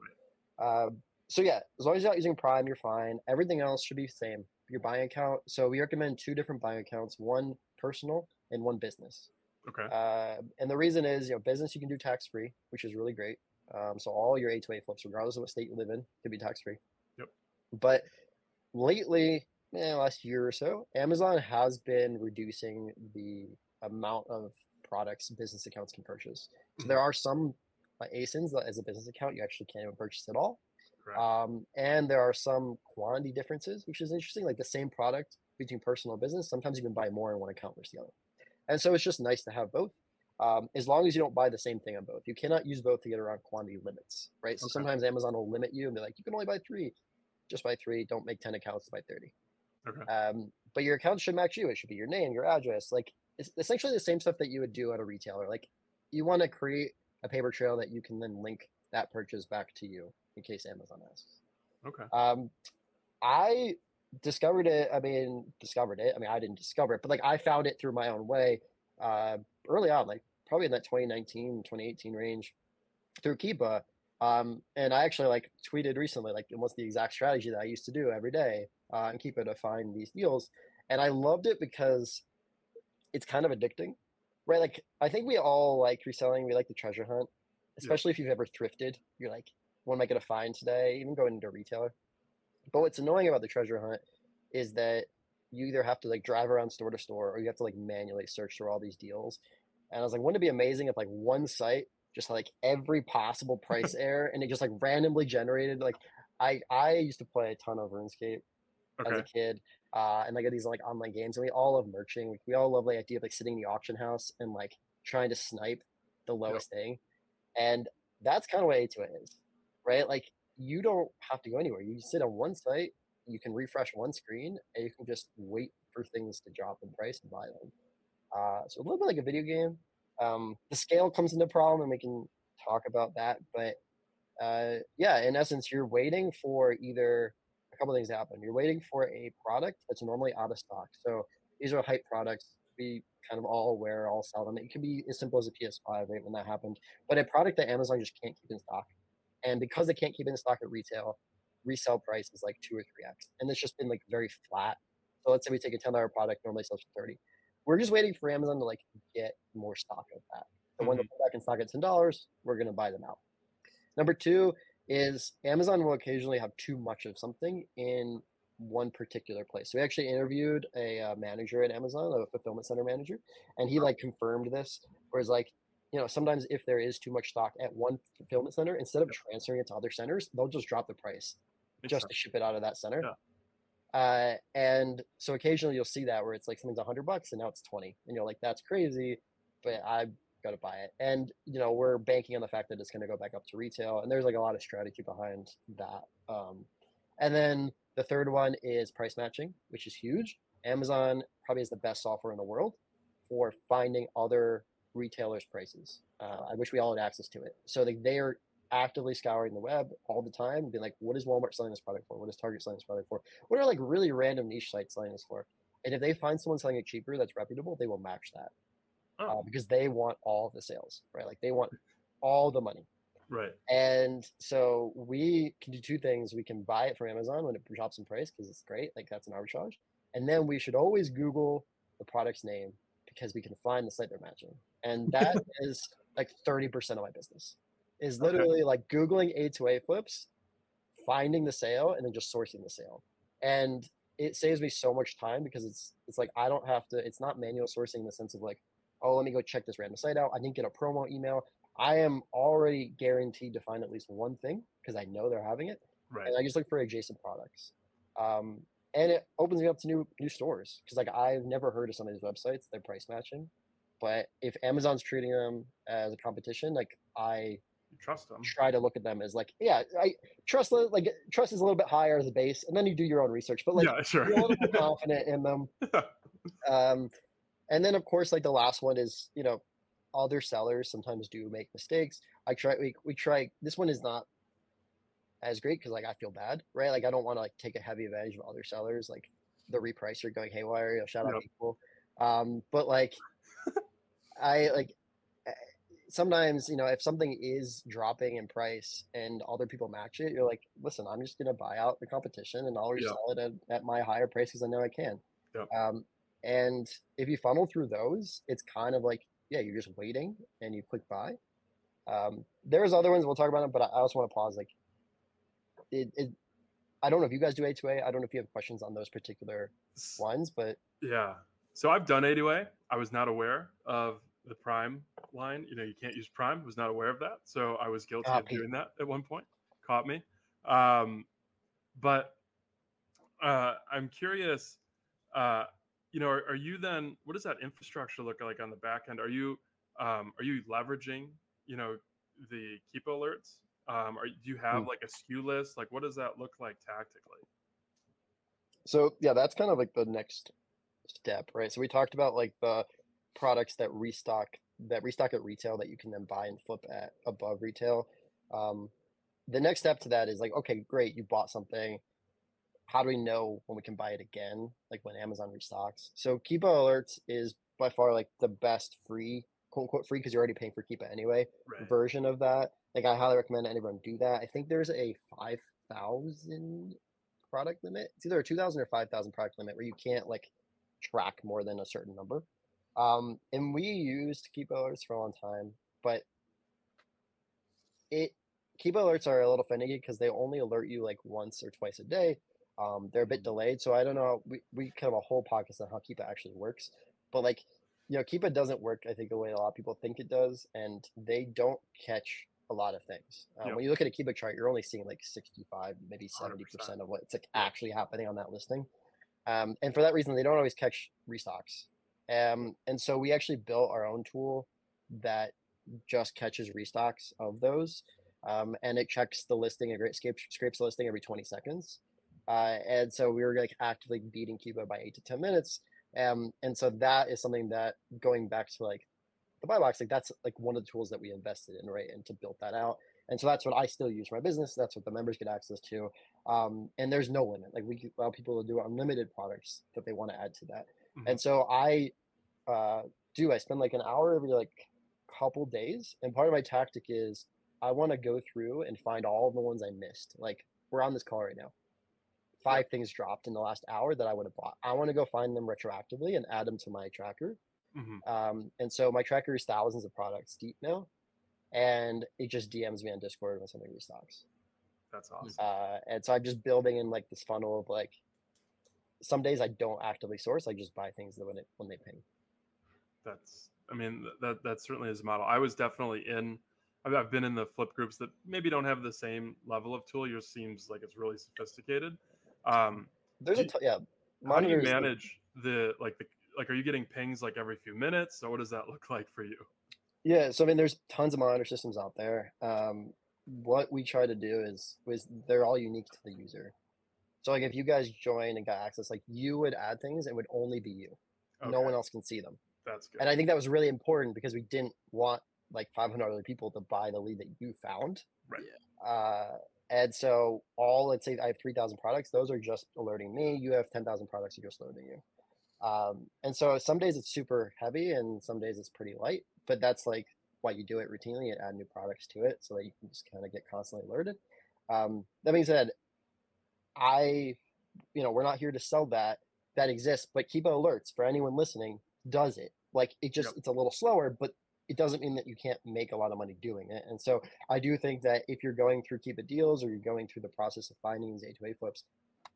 Um, so yeah, as long as you're not using Prime, you're fine. Everything else should be the same. Your buying account. So we recommend two different buying accounts: one personal and one business. okay Uh, and the reason is, you know, business you can do tax free, which is really great. Um, so all your A2A flips, regardless of what state you live in, can be tax free. Yep. But lately, eh, last year or so, Amazon has been reducing the amount of products business accounts can purchase. So there are some uh, ASINs that, as a business account, you actually can't even purchase at all. Correct. Um, and there are some quantity differences, which is interesting. Like the same product between personal and business, sometimes you can buy more in one account versus the other. And so it's just nice to have both. Um, as long as you don't buy the same thing on both, you cannot use both to get around quantity limits, right? So Okay. sometimes Amazon will limit you and be like, you can only buy three, just buy three. Don't make ten accounts, buy thirty. Okay. Um, but your account should match you. It should be your name, your address. Like it's essentially the same stuff that you would do at a retailer. Like you want to create a paper trail that you can then link that purchase back to you in case Amazon asks. Okay. Um, I discovered it. I mean, discovered it. I mean, I didn't discover it, but like I found it through my own way uh, early on, like probably in that 2019, 2018 range through Keepa. Um, and I actually like tweeted recently, like almost the exact strategy that I used to do every day uh, and Keepa to find these deals. And I loved it because it's kind of addicting, right? Like I think we all like reselling. We like the treasure hunt, especially if you've ever thrifted. You're like, what am I going to find today? Even going into a retailer. But what's annoying about the treasure hunt is that you either have to like drive around store to store or you have to like manually search through all these deals. And I was like, wouldn't it be amazing if like one site just like every possible price *laughs* error and it just like randomly generated like I I used to play a ton of RuneScape as a kid. Uh, and like these like online games, and we all love merching. We, we all love the idea of like sitting in the auction house and like trying to snipe the lowest thing. And that's kind of what A2A is, right? Like you don't have to go anywhere. You sit on one site, you can refresh one screen, and you can just wait for things to drop in price and buy them. Uh, so a little bit like a video game. Um, the scale comes into problem, and we can talk about that. But uh, yeah, in essence, you're waiting for either a couple things to happen. You're waiting for a product that's normally out of stock. So these are hype products. We kind of all aware, all sell them. It could be as simple as a PS5, right? When that happened, but a product that Amazon just can't keep in stock, and because they can't keep it in stock at retail, resale price is like two or three x, and it's just been like very flat. So let's say we take a ten dollar product, normally sells for thirty. We're just waiting for Amazon to like get more stock of that. So when they put back in stock at ten dollars, we're gonna buy them out. Number two is Amazon will occasionally have too much of something in one particular place. So we actually interviewed a uh, manager at Amazon, a fulfillment center manager, and he like confirmed this. where Whereas like, you know, sometimes if there is too much stock at one fulfillment center, instead of transferring it to other centers, they'll just drop the price Makes just sense. to ship it out of that center. Yeah. Uh, and so occasionally you'll see that where it's like something's a hundred bucks and now it's 20 and you're like, that's crazy, but i've got to buy it. And, you know, we're banking on the fact that it's going to go back up to retail and there's like a lot of strategy behind that. Um, and then the third one is price matching, which is huge. Amazon probably is the best software in the world for finding other retailers' prices. Uh, I wish we all had access to it. So like they are actively scouring the web all the time, being like, what is Walmart selling this product for? What is Target selling this product for? What are like really random niche sites selling this for? And if they find someone selling it cheaper that's reputable, they will match that uh, Oh, because they want all the sales, right? Like they want all the money. right. And so we can do two things. We can buy it from Amazon when it drops in price because it's great, like that's an arbitrage. And then we should always Google the product's name because we can find the site they're matching. And *laughs* that is like 30% of my business is Okay. literally like Googling A2A flips, finding the sale, and then just sourcing the sale. And it saves me so much time because it's it's like I don't have to, it's not manual sourcing in the sense of like, oh, let me go check this random site out. I didn't get a promo email. I am already guaranteed to find at least one thing because I know they're having it, Right. and I just look for adjacent products. Um, and it opens me up to new new stores because like I've never heard of some of these websites. They're price matching, but if Amazon's treating them as a competition, like I trust them. try to look at them as like, yeah, I trust like trust is a little bit higher as a base, and then you do your own research. But like yeah, *laughs* sure. you're a little confident in them. *laughs* Um, and then of course, like the last one is you know, other sellers sometimes do make mistakes. I try we we try this one is not as great because like I feel bad, right? Like I don't want to like take a heavy advantage of other sellers, like the repricer going haywire. You know, shout out Yep. people. Um, but like I like eh, sometimes you know if something is dropping in price and other people match it, you're like, listen, I'm just gonna buy out the competition and I'll Yeah. resell it at, at my higher price because I know I can. Yep. Um, and if you funnel through those, it's kind of like yeah, you're just waiting and you click buy. Um, there's other ones we'll talk about them, but I I also want to pause. Like, it, it, I don't know if you guys do A2A. I don't know if you have questions on those particular ones, but Yeah. So I've done A2A. I was not aware of the Prime line. You know, you can't use Prime. Was not aware of that. So I was guilty of doing that at one point. Caught me. Um, but uh, I'm curious. Uh, you know, are, are, you then? What does that infrastructure look like on the back end? Are you um, are you leveraging you know the Keepa alerts? Um, are, do you have hmm. like a SKU list? Like, what does that look like tactically? So yeah, that's kind of like the next step, right? So we talked about like the products that restock that restock at retail that you can then buy and flip at above retail. Um, the next step to that is like, okay, great, you bought something. How do we know when we can buy it again? Like when Amazon restocks. So Keepa Alerts is by far like the best free, quote unquote free, because you're already paying for Keepa anyway, right. version of that. Like I highly recommend anyone do that. I think there's a five thousand product limit. It's either a two thousand or five thousand product limit where you can't like track more than a certain number. Um, and we used Keepa alerts for a long time, but it Keepa alerts are a little finicky because they only alert you like once or twice a day. Um, they're a bit delayed, so I don't know. We we kind of a whole podcast on how Keepa actually works, but like you know, Keepa doesn't work. I think the way a lot of people think it does, and they don't catch a lot of things. Um, yep. When you look at a Keepa chart, you're only seeing like 65, maybe 70 percent of what's like actually happening on that listing. Um, and for that reason, they don't always catch restocks. Um, and so we actually built our own tool that just catches restocks of those. Um, and it checks the listing, it scrapes, scrapes the listing every 20 seconds. Uh, and so we were like actively beating Keepa by eight to 10 minutes. Um, and so that is something that going back to like the buy box, like that's like one of the tools that we invested in, right? And to build that out. And so that's what I still use for my business. That's what the members get access to. Um, and there's no limit. Like we allow people to do unlimited products that they want to add to that. Mm-hmm. And so I uh, do. I spend like an hour every like couple days, and part of my tactic is I want to go through and find all the ones I missed. Like we're on this call right now. Five things dropped in the last hour that I would have bought. I want to go find them retroactively and add them to my tracker. Mm-hmm. Um, and so my tracker is thousands of products deep now, and it just DMs me on Discord when something restocks. That's awesome. Uh, and so I'm just building in like this funnel of like some days I don't actively source. I just buy things when it when they ping. That's I mean that that certainly is a model. I was definitely in. I've been in the flip groups that maybe don't have the same level of tool. Yours seems like it's really sophisticated. Um, There's a t- yeah. How do you manage the like the like? Are you getting pings like every few minutes? So what does that *laughs* look like for you? Yeah, so I mean, there's tons of monitor systems out there. Um, what we try to do is was they're all unique to the user. So like if you guys join and got access, like you would add things, it would only be you. Okay. No one else can see them. That's good. And I think that was really important because we didn't want like 500 other people to buy the lead that you found. Right. Uh, and so all let's say I have 3,000 products. Those are just alerting me. You have 10,000 products. You're just alerting you. Um, and so some days it's super heavy and some days it's pretty light. But that's like why you do it routinely and add new products to it so that you can just kind of get constantly alerted. Um, that being said, I, you know, we're not here to sell that. That exists, but Keepa alerts for anyone listening does it. Like it just yep. it's a little slower, but it doesn't mean that you can't make a lot of money doing it. And so I do think that if you're going through Keepa deals or you're going through the process of finding these A2A flips,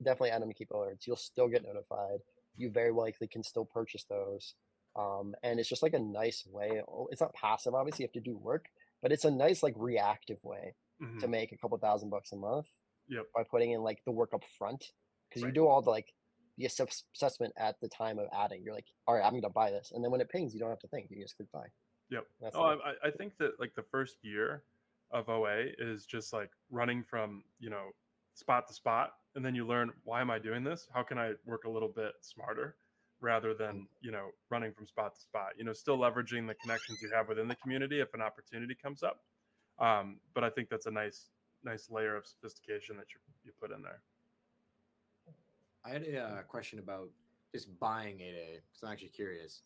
definitely add them to Keepa alerts. You'll still get notified. You very likely can still purchase those. Um, and it's just like a nice way. It's not passive, obviously, you have to do work, but it's a nice like reactive way mm-hmm. to make a couple thousand bucks a month yep. by putting in like the work up front because right. you do all the like the assessment at the time of adding. You're like, all right, I'm going to buy this, and then when it pings, you don't have to think. You just click buy. Yep. That's oh, I, I think that like the first year of OA is just like running from you know spot to spot, and then you learn why am I doing this? How can I work a little bit smarter? Rather than you know running from spot to spot you know still leveraging the connections you have within the community if an opportunity comes up um, but i think that's a nice nice layer of sophistication that you, you put in there I had a uh, question about just buying it. Because I'm actually curious.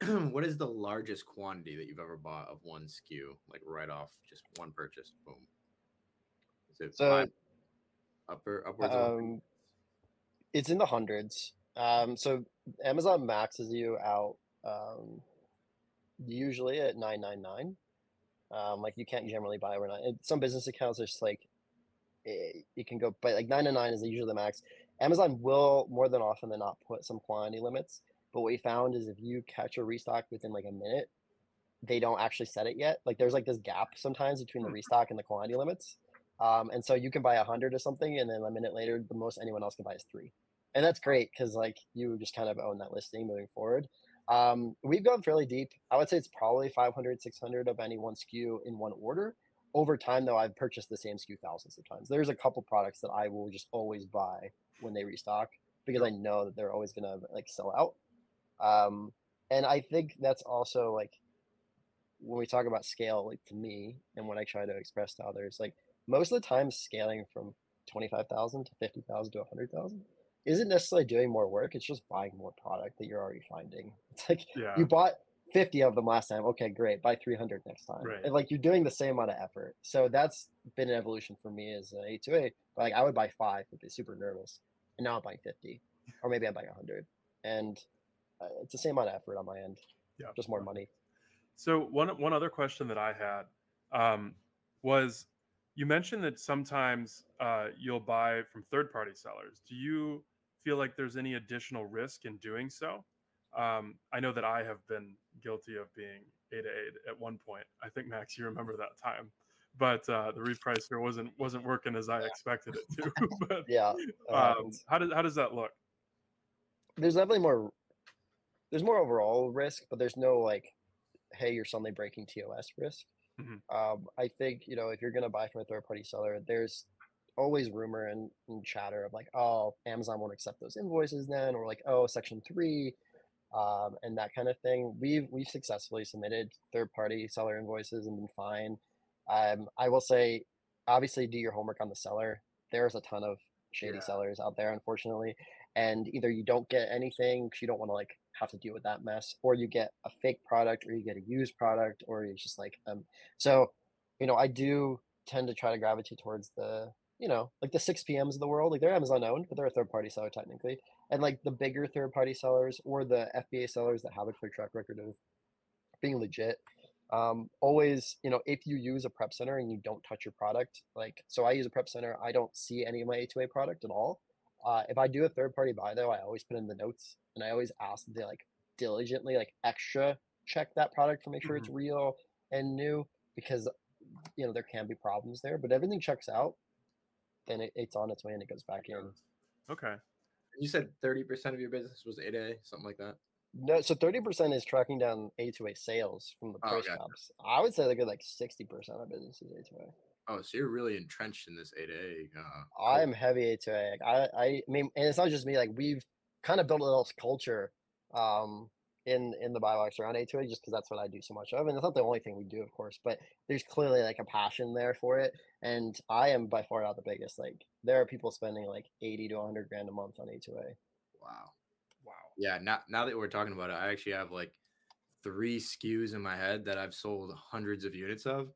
*clears throat* what is the largest quantity that you've ever bought of one SKU, like right off, just one purchase? Boom. Is it so, five, upper upwards? Um, it's in the hundreds. Um, so Amazon maxes you out um, usually at nine nine nine. Um, like you can't generally buy overnight. Some business accounts are just like it, it can go, but like nine nine nine is usually the max. Amazon will more than often than not put some quantity limits. But what we found is if you catch a restock within like a minute, they don't actually set it yet. Like there's like this gap sometimes between the hmm. restock and the quantity limits. Um, and so you can buy a hundred or something, and then a minute later, the most anyone else can buy is three, and that's great because like you just kind of own that listing moving forward. Um, we've gone fairly deep. I would say it's probably 500, 600 of any one SKU in one order. Over time, though, I've purchased the same SKU thousands of times. There's a couple products that I will just always buy when they restock because I know that they're always gonna like sell out. Um, and I think that's also like when we talk about scale, like to me, and when I try to express to others, like most of the time, scaling from twenty five thousand to fifty thousand to hundred thousand isn't necessarily doing more work. It's just buying more product that you're already finding. *laughs* It's like Yeah. you bought 50 of them last time. Okay, great. Buy 300 next time. Right. And like you're doing the same amount of effort. So that's been an evolution for me as a A2A. But like I would buy five, would be super nervous. And now I'm buying 50, or maybe I'm buying 100. And uh, it's the same amount of effort on my end, Yeah. just more money. So one one other question that I had um, was you mentioned that sometimes uh, you'll buy from third party sellers. Do you feel like there's any additional risk in doing so? Um, I know that I have been guilty of being A to A at one point. I think Max, you remember that time, but uh, the repricer wasn't wasn't working as I expected it to. *laughs* *laughs* but Yeah. um, how does how does that look? there's definitely more there's more overall risk but there's no like hey you're suddenly breaking tos risk Mhm. um, i think you know if you're going to buy from a third party seller there's always rumor and, and chatter of like oh amazon won't accept those invoices then or like oh section 3 um, and that kind of thing. We've we've successfully submitted third party seller invoices and been fine. Um, i will say obviously do your homework on the seller. There's a ton of shady Yeah. sellers out there unfortunately and either you don't get anything because you don't want to like have to deal with that mess or you get a fake product or you get a used product or it's just like um so you know i do tend to try to gravitate towards the you know like the 6 pms of the world like they're amazon owned but they're a third party seller technically and like the bigger third party sellers or the fba sellers that have a clear track record of being legit um, always you know if you use a prep center and you don't touch your product like so i use a prep center i don't see any of my a2a product at all uh, if I do a third party buy though, I always put in the notes and I always ask that they like diligently like extra check that product to make sure it's real and new because you know there can be problems there. But everything checks out, then it, it's on its way and it goes back in. Okay. You said 30% of your business was A2A, something like that. No, so thirty percent is tracking down A two A sales from the Oh, price gotcha. I would say they're like sixty percent of business is A two A. Oh, so you're really entrenched in this A2A. Uh, I'm heavy A2A. Like, I, I mean, and it's not just me. Like we've kind of built a little culture um, in in the buy box around A2A just because that's what I do so much of, and it's not the only thing we do, of course. But there's clearly like a passion there for it, and I am by far not the biggest. Like there are people spending like 80 to 100 grand a month on A2A. Wow. Wow. Yeah. Now, now that we're talking about it, I actually have like three SKUs in my head that I've sold hundreds of units of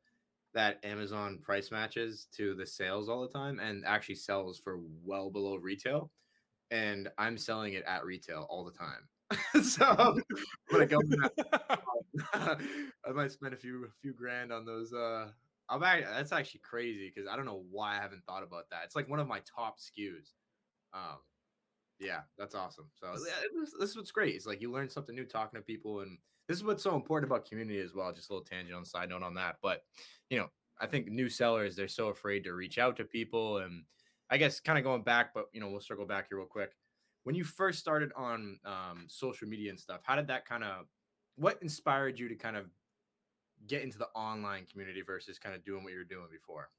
that Amazon price matches to the sales all the time and actually sells for well below retail. And I'm selling it at retail all the time. *laughs* so I'm gonna go. *laughs* *laughs* I might spend a few a few grand on those. Uh, I'm act- that's actually crazy because I don't know why I haven't thought about that. It's like one of my top SKUs. Um, yeah, that's awesome. So yeah, this is what's great. It's like you learn something new talking to people, and this is what's so important about community as well. Just a little tangent on side note on that, but you know, I think new sellers they're so afraid to reach out to people, and I guess kind of going back, but you know, we'll circle back here real quick. When you first started on um, social media and stuff, how did that kind of what inspired you to kind of get into the online community versus kind of doing what you were doing before?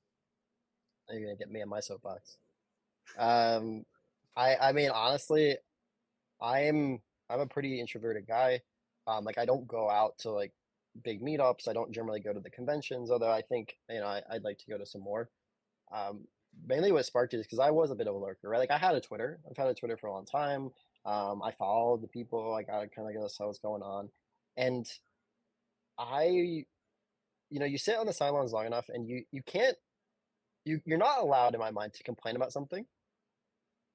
You're gonna get me in my soapbox. Um, I I mean honestly, I'm I'm a pretty introverted guy. Um, like I don't go out to like big meetups. I don't generally go to the conventions, although I think you know I, I'd like to go to some more. Um, mainly what sparked it is because I was a bit of a lurker, right? Like I had a Twitter. I've had a Twitter for a long time. Um, I followed the people. I got kind of guess what was going on, and I, you know, you sit on the sidelines long enough, and you you can't you you're not allowed in my mind to complain about something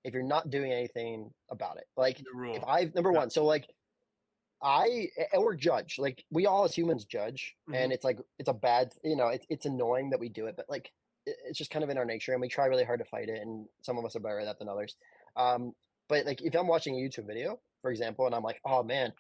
if you're not doing anything about it. Like if I number Yeah. one, so like I we're judge. Like we all as humans judge, and it's like it's a bad. You know, it's it's annoying that we do it, but like it's just kind of in our nature, and we try really hard to fight it. And some of us are better at that than others. Um, but like if I'm watching a YouTube video, for example, and I'm like, oh man.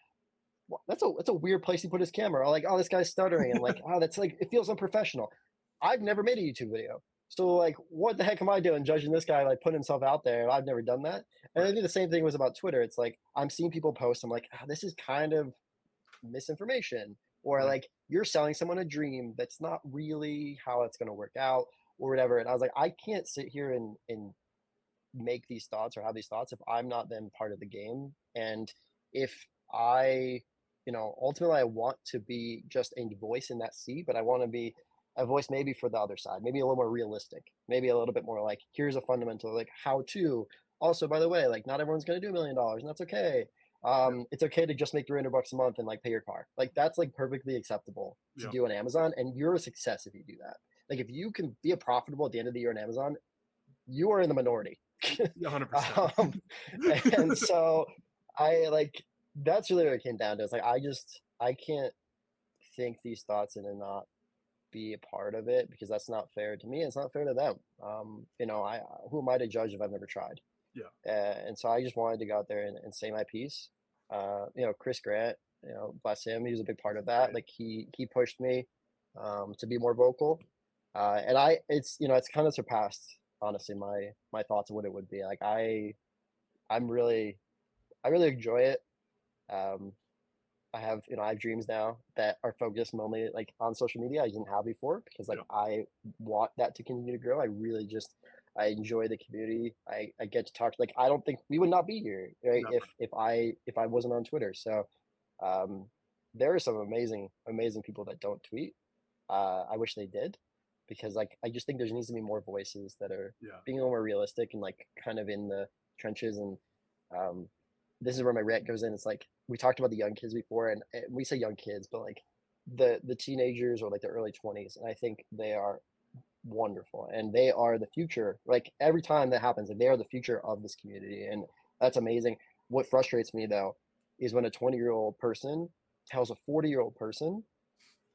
That's a that's a weird place to put his camera. Or like, oh, this guy's stuttering, and like, oh, that's like it feels unprofessional. I've never made a YouTube video, So like, what the heck am I doing judging this guy like putting himself out there? I've never done that. And I think the same thing was about Twitter. It's like I'm seeing people post. I'm like, ah, this is kind of misinformation, or like you're selling someone a dream that's not really how it's going to work out, or whatever. And I was like, I can't sit here and and make these thoughts or have these thoughts if I'm not then part of the game. And if I, you know, ultimately I want to be just a voice in that seat, but I want to be a voice maybe for the other side, maybe a little more realistic, maybe a little bit more like, here's a fundamental like how to. Also, by the way, like not everyone's gonna do a million dollars, and that's okay. Um, it's okay to just make 300 bucks a month and like pay your car. Like that's like perfectly acceptable to Yeah. do on Amazon, and you're a success if you do that. Like if you can be a profitable at the end of the year on Amazon, you are in the minority. *laughs* Yeah, hundred percent. um, and *laughs* so I like that's really what it came down to. It's like I just I can't think these thoughts and then not be a part of it because that's not fair to me. It's not fair to them. Um, you know, I who am I to judge if I've never tried? Yeah. Uh, and so I just wanted to go out there and, and say my piece. Uh, you know, Chris Grant, you know, bless him, he was a big part of that. Right. Like he he pushed me um, to be more vocal. Uh, and I, it's you know, it's kind of surpassed honestly my my thoughts of what it would be. Like I, I'm really, I really enjoy it. Um, I have you know I have dreams now that are focused mainly like on social media. I didn't have before because like I want that to continue to grow. I really just I enjoy the community. I, I get to talk like I don't think we would not be here right Never. if if I if I wasn't on Twitter. So um, there are some amazing amazing people that don't tweet. Uh, I wish they did because like I just think there needs to be more voices that are Yeah. being a little more realistic and like kind of in the trenches and um, this is where my rant goes in. It's like we talked about the young kids before, and, and we say young kids, but like the the teenagers or like the early twenties, and I think they are wonderful, and they are the future. Like every time that happens, like, they are the future of this community, and that's amazing. What frustrates me though is when a twenty year old person tells a forty year old person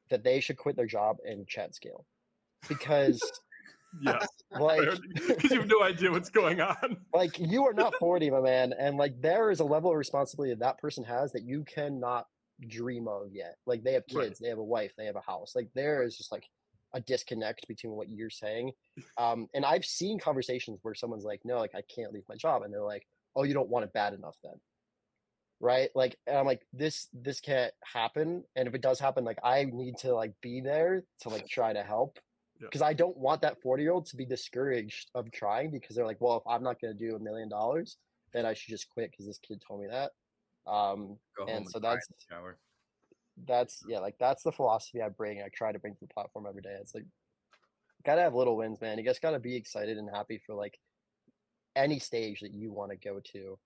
that they should quit their job and chat scale because *laughs* Yeah. like Because you have no idea what's going on. *laughs* like you are not 40 my man and like there is a level of responsibility that that person has that you cannot dream of yet like they have kids Right. they have a wife they have a house like there is just like a disconnect between what you're saying um and i've seen conversations where someone's like no like i can't leave my job and they're like oh you don't want it bad enough then right like and i'm like this this can't happen and if it does happen like i need to like be there to like try to help Yeah. because I don't want that 40 year old to be discouraged of trying because they're like, well, if I'm not going to do a million dollars, then I should just quit because this kid told me that. Um, Go and and so in that's that's yeah, like that's the philosophy I bring. I try to bring to the platform every day. It's like gotta have little wins, man. You just gotta be excited and happy for like any stage that you want to go to.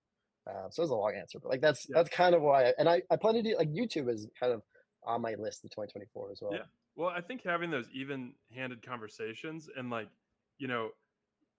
Uh, so it's a long answer, but like that's Yeah. that's kind of why. I, and I I plan to do like YouTube is kind of on my list of 2024 as well. Yeah. Well, I think having those even-handed conversations and like, you know,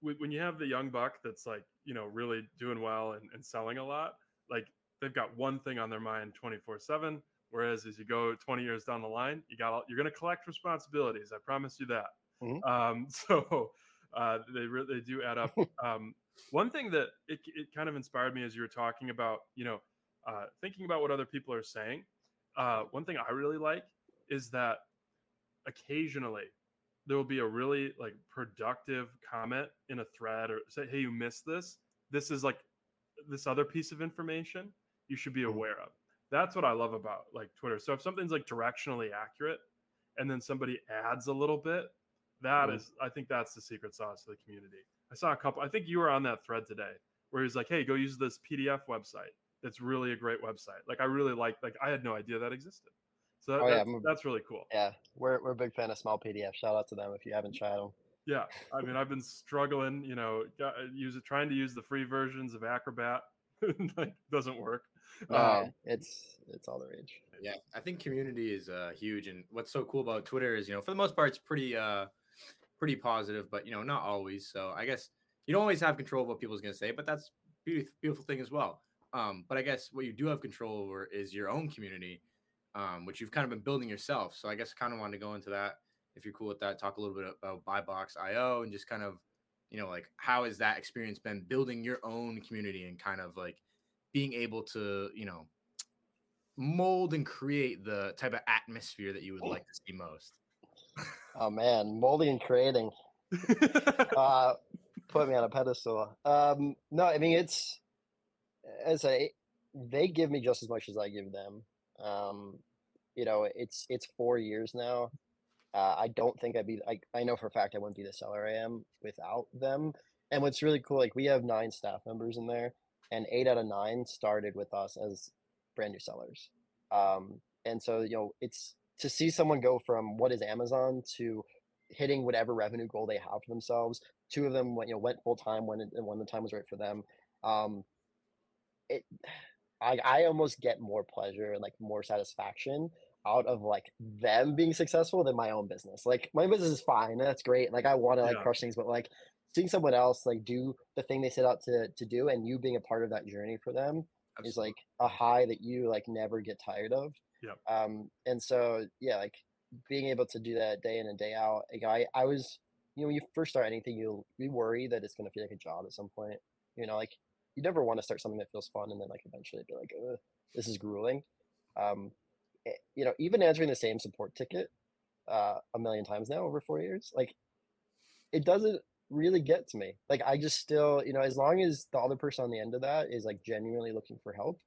when you have the young buck that's like, you know, really doing well and, and selling a lot, like they've got one thing on their mind 24/7. Whereas as you go 20 years down the line, you got all, you're going to collect responsibilities. I promise you that. Mhm. Um, *laughs* so uh, they really they do add up. *laughs* um, one thing that it, it kind of inspired me as you were talking about, you know, uh, thinking about what other people are saying. Uh, one thing I really like is that occasionally there will be a really like productive comment in a thread or say, hey, you missed this. This is like this other piece of information you should be Mhm. aware of. That's what I love about like Twitter. So if something's like directionally accurate and then somebody adds a little bit, that Mhm. is, I think that's the secret sauce of the community. I saw a couple, I think you were on that thread today where he's like, hey, go use this PDF website. That's really a great website. Like I really like, like I had no idea that existed. So that, Oh, yeah, that's, I'm a- that's really cool. Yeah, we're we're a big fan of small PDF. Shout out to them if you haven't tried them. Yeah, I mean, I've been struggling, you know, got, use it, trying to use the free versions of Acrobat, *laughs* like doesn't work. Uh, Um, it's it's all the rage. Yeah, I think community is uh, huge, and what's so cool about Twitter is, you know, for the most part, it's pretty, uh, pretty positive, but you know, not always. So I guess you don't always have control of what people's gonna say, but that's beautiful, beautiful thing as well. Um, but I guess what you do have control over is your own community, um, which you've kind of been building yourself. So I guess I kind of wanted to go into that, if you're cool with that, talk a little bit about BuyBox.io and just kind of, you know, like how has that experience been building your own community and kind of like being able to, you know, mold and create the type of atmosphere that you would like to see most. Oh man, molding and creating. *laughs* uh, put me on a pedestal. Um, no, I mean it's as I they give me just as much as I give them. Um, you know, it's it's four years now. Uh, I don't think I'd be. I I know for a fact I wouldn't be the seller I am without them. And what's really cool, like we have nine staff members in there, and eight out of nine started with us as brand new sellers. Um, and so you know, it's to see someone go from what is Amazon to hitting whatever revenue goal they have for themselves. Two of them went, you know, went full time when it, when the time was right for them. Um, it, I I almost get more pleasure and like more satisfaction out of like them being successful than my own business. Like my business is fine, that's great. Like I want to like Yeah. crush things, but like seeing someone else like do the thing they set out to to do, and you being a part of that journey for them is like a high that you like never get tired of. Yeah. Um, and so yeah, like being able to do that day in and day out. Like I, I was, you know, when you first start anything, you'll you worry that it's gonna feel like a job at some point. You know, like you never want to start something that feels fun and then like eventually be like, this is grueling. Um, eh, you know, even answering the same support ticket uh, a million times now over four years, like it doesn't really get to me. Like I just still, you know, as long as the other person on the end of that is like genuinely looking for help,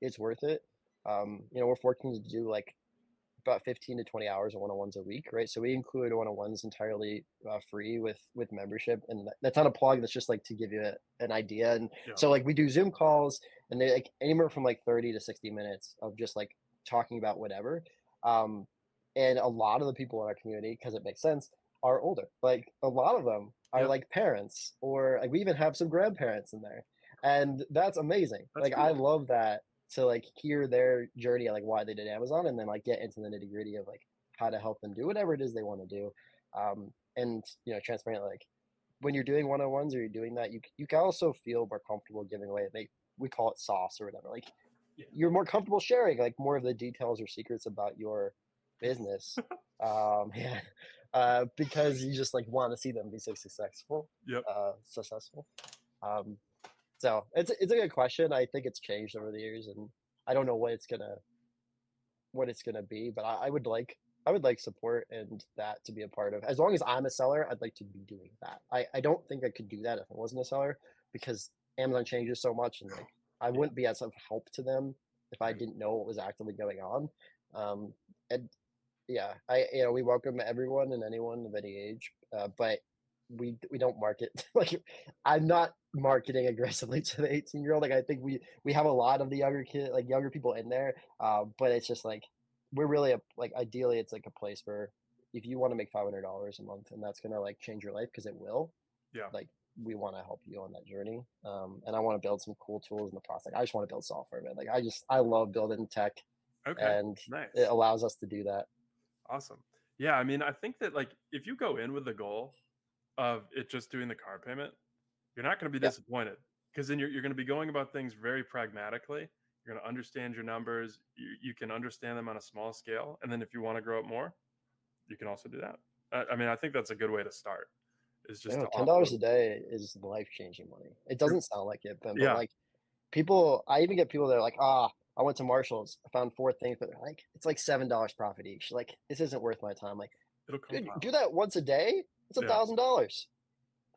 it's worth it. Um, you know, we're fortunate to do like about 15 to 20 hours of one-on-ones a week, right? So we include one-on-ones entirely uh, free with with membership, and that's not a plug. That's just like to give you a, an idea. And Yeah. so like we do Zoom calls, and they like anywhere from like 30 to 60 minutes of just like talking about whatever. Um, and a lot of the people in our community, because it makes sense, are older. Like a lot of them are Yep. like parents, or like we even have some grandparents in there, and that's amazing. That's like I love that to like hear their journey, like why they did Amazon, and then like get into the nitty gritty of like how to help them do whatever it is they want to do. Um, and you know, transparent like when you're doing one on ones or you're doing that, you you can also feel more comfortable giving away. They we call it sauce or whatever. Like Yeah. you're more comfortable sharing like more of the details or secrets about your business. *laughs* um, *laughs* yeah, uh, because you just like want to see them be so successful. Yep. Uh, successful. Um, so it's it's a good question. I think it's changed over the years, and I don't know what it's gonna what it's gonna be, but I, I would like I would like support and that to be a part of. As long as I'm a seller, I'd like to be doing that. I, I don't think I could do that if I wasn't a seller because Amazon changes so much and like I wouldn't be as of help to them if I didn't know what was actively going on. Um, and yeah, I you know we welcome everyone and anyone of any age, uh, but we we don't market *laughs* like I'm not marketing aggressively *laughs* to the 18 year old. Like I think we we have a lot of the younger kid like younger people in there, uh, but it's just like we're really a, like ideally it's like a place where if you want to make five hundred dollars a month and that's gonna like change your life because it will. Yeah. Like we want to help you on that journey, um, and I want to build some cool tools in the process. Like, I just want to build software, man. Like I just I love building tech, Okay. and nice. it allows us to do that. Awesome. Yeah, I mean, I think that like if you go in with the goal of it just doing the car payment, you're not going to be Yeah. disappointed because then you're, you're going to be going about things very pragmatically. You're going to understand your numbers. You, you can understand them on a small scale, and then if you want to grow up more, you can also do that. I, I mean, I think that's a good way to start. Is just know, ten dollars a day is life changing money. It doesn't sound like it, but, but like people, I even get people that are like, ah, I went to Marshalls, I found four things, but like it's like seven dollars profit each. Like this isn't worth my time. Like, It'll dude, do that once a day. It's a thousand dollars.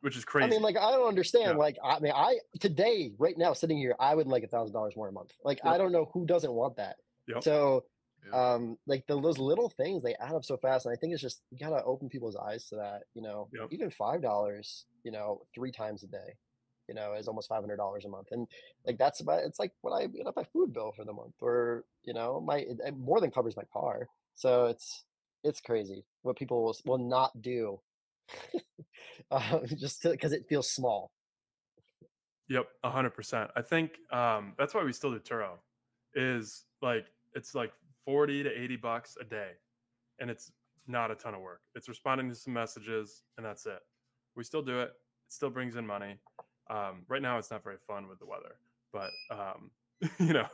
which is crazy. I mean, like I don't understand. Yeah. Like I mean, I today, right now, sitting here, I would like a thousand dollars more a month. Like I don't know who doesn't want that. Yep. So Yeah. um like the, those little things they add up so fast and i think it's just you gotta open people's eyes to that you know Yep. even five dollars you know three times a day you know is almost five hundred dollars a month and like that's about it's like what i get up my food bill for the month or you know my it, it more than covers my car so it's it's crazy what people will, will not do uh, *laughs* just because it feels small Yep, a hundred percent. I think um, that's why we still do Turo. Is like it's like forty to eighty bucks a day, and it's not a ton of work. It's responding to some messages, and that's it. We still do it. It still brings in money. Um, right now, it's not very fun with the weather, but um, *laughs* you know,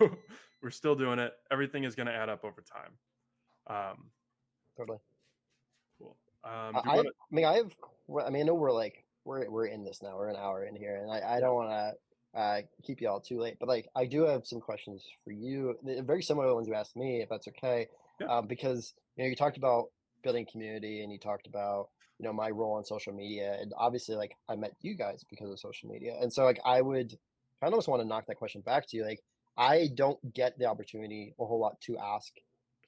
we're still doing it. Everything is going to add up over time. Um, totally. Um, I, I, wanna- I mean, I have. I mean, I know we're like we're we're in this now. We're an hour in here, and I, I don't want to uh, keep you all too late. But like, I do have some questions for you, They're very similar to the ones you asked me, if that's okay. Yeah. Um, because you know, you talked about building community, and you talked about you know my role on social media and obviously like i met you guys because of social media and so like i would kind of almost want to knock that question back to you like i don't get the opportunity a whole lot to ask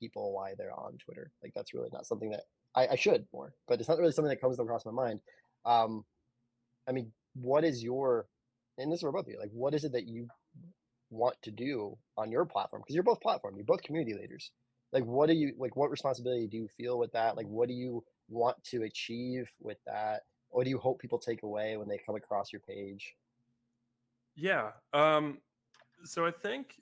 people why they're on twitter like that's really not something that i, I should more but it's not really something that comes across my mind. Um i mean what is your and this is for both of you like what is it that you want to do on your platform? Because you're both platform you're both community leaders. Like what do you like what responsibility do you feel with that? Like what do you want to achieve with that? What do you hope people take away when they come across your page? Yeah um so i think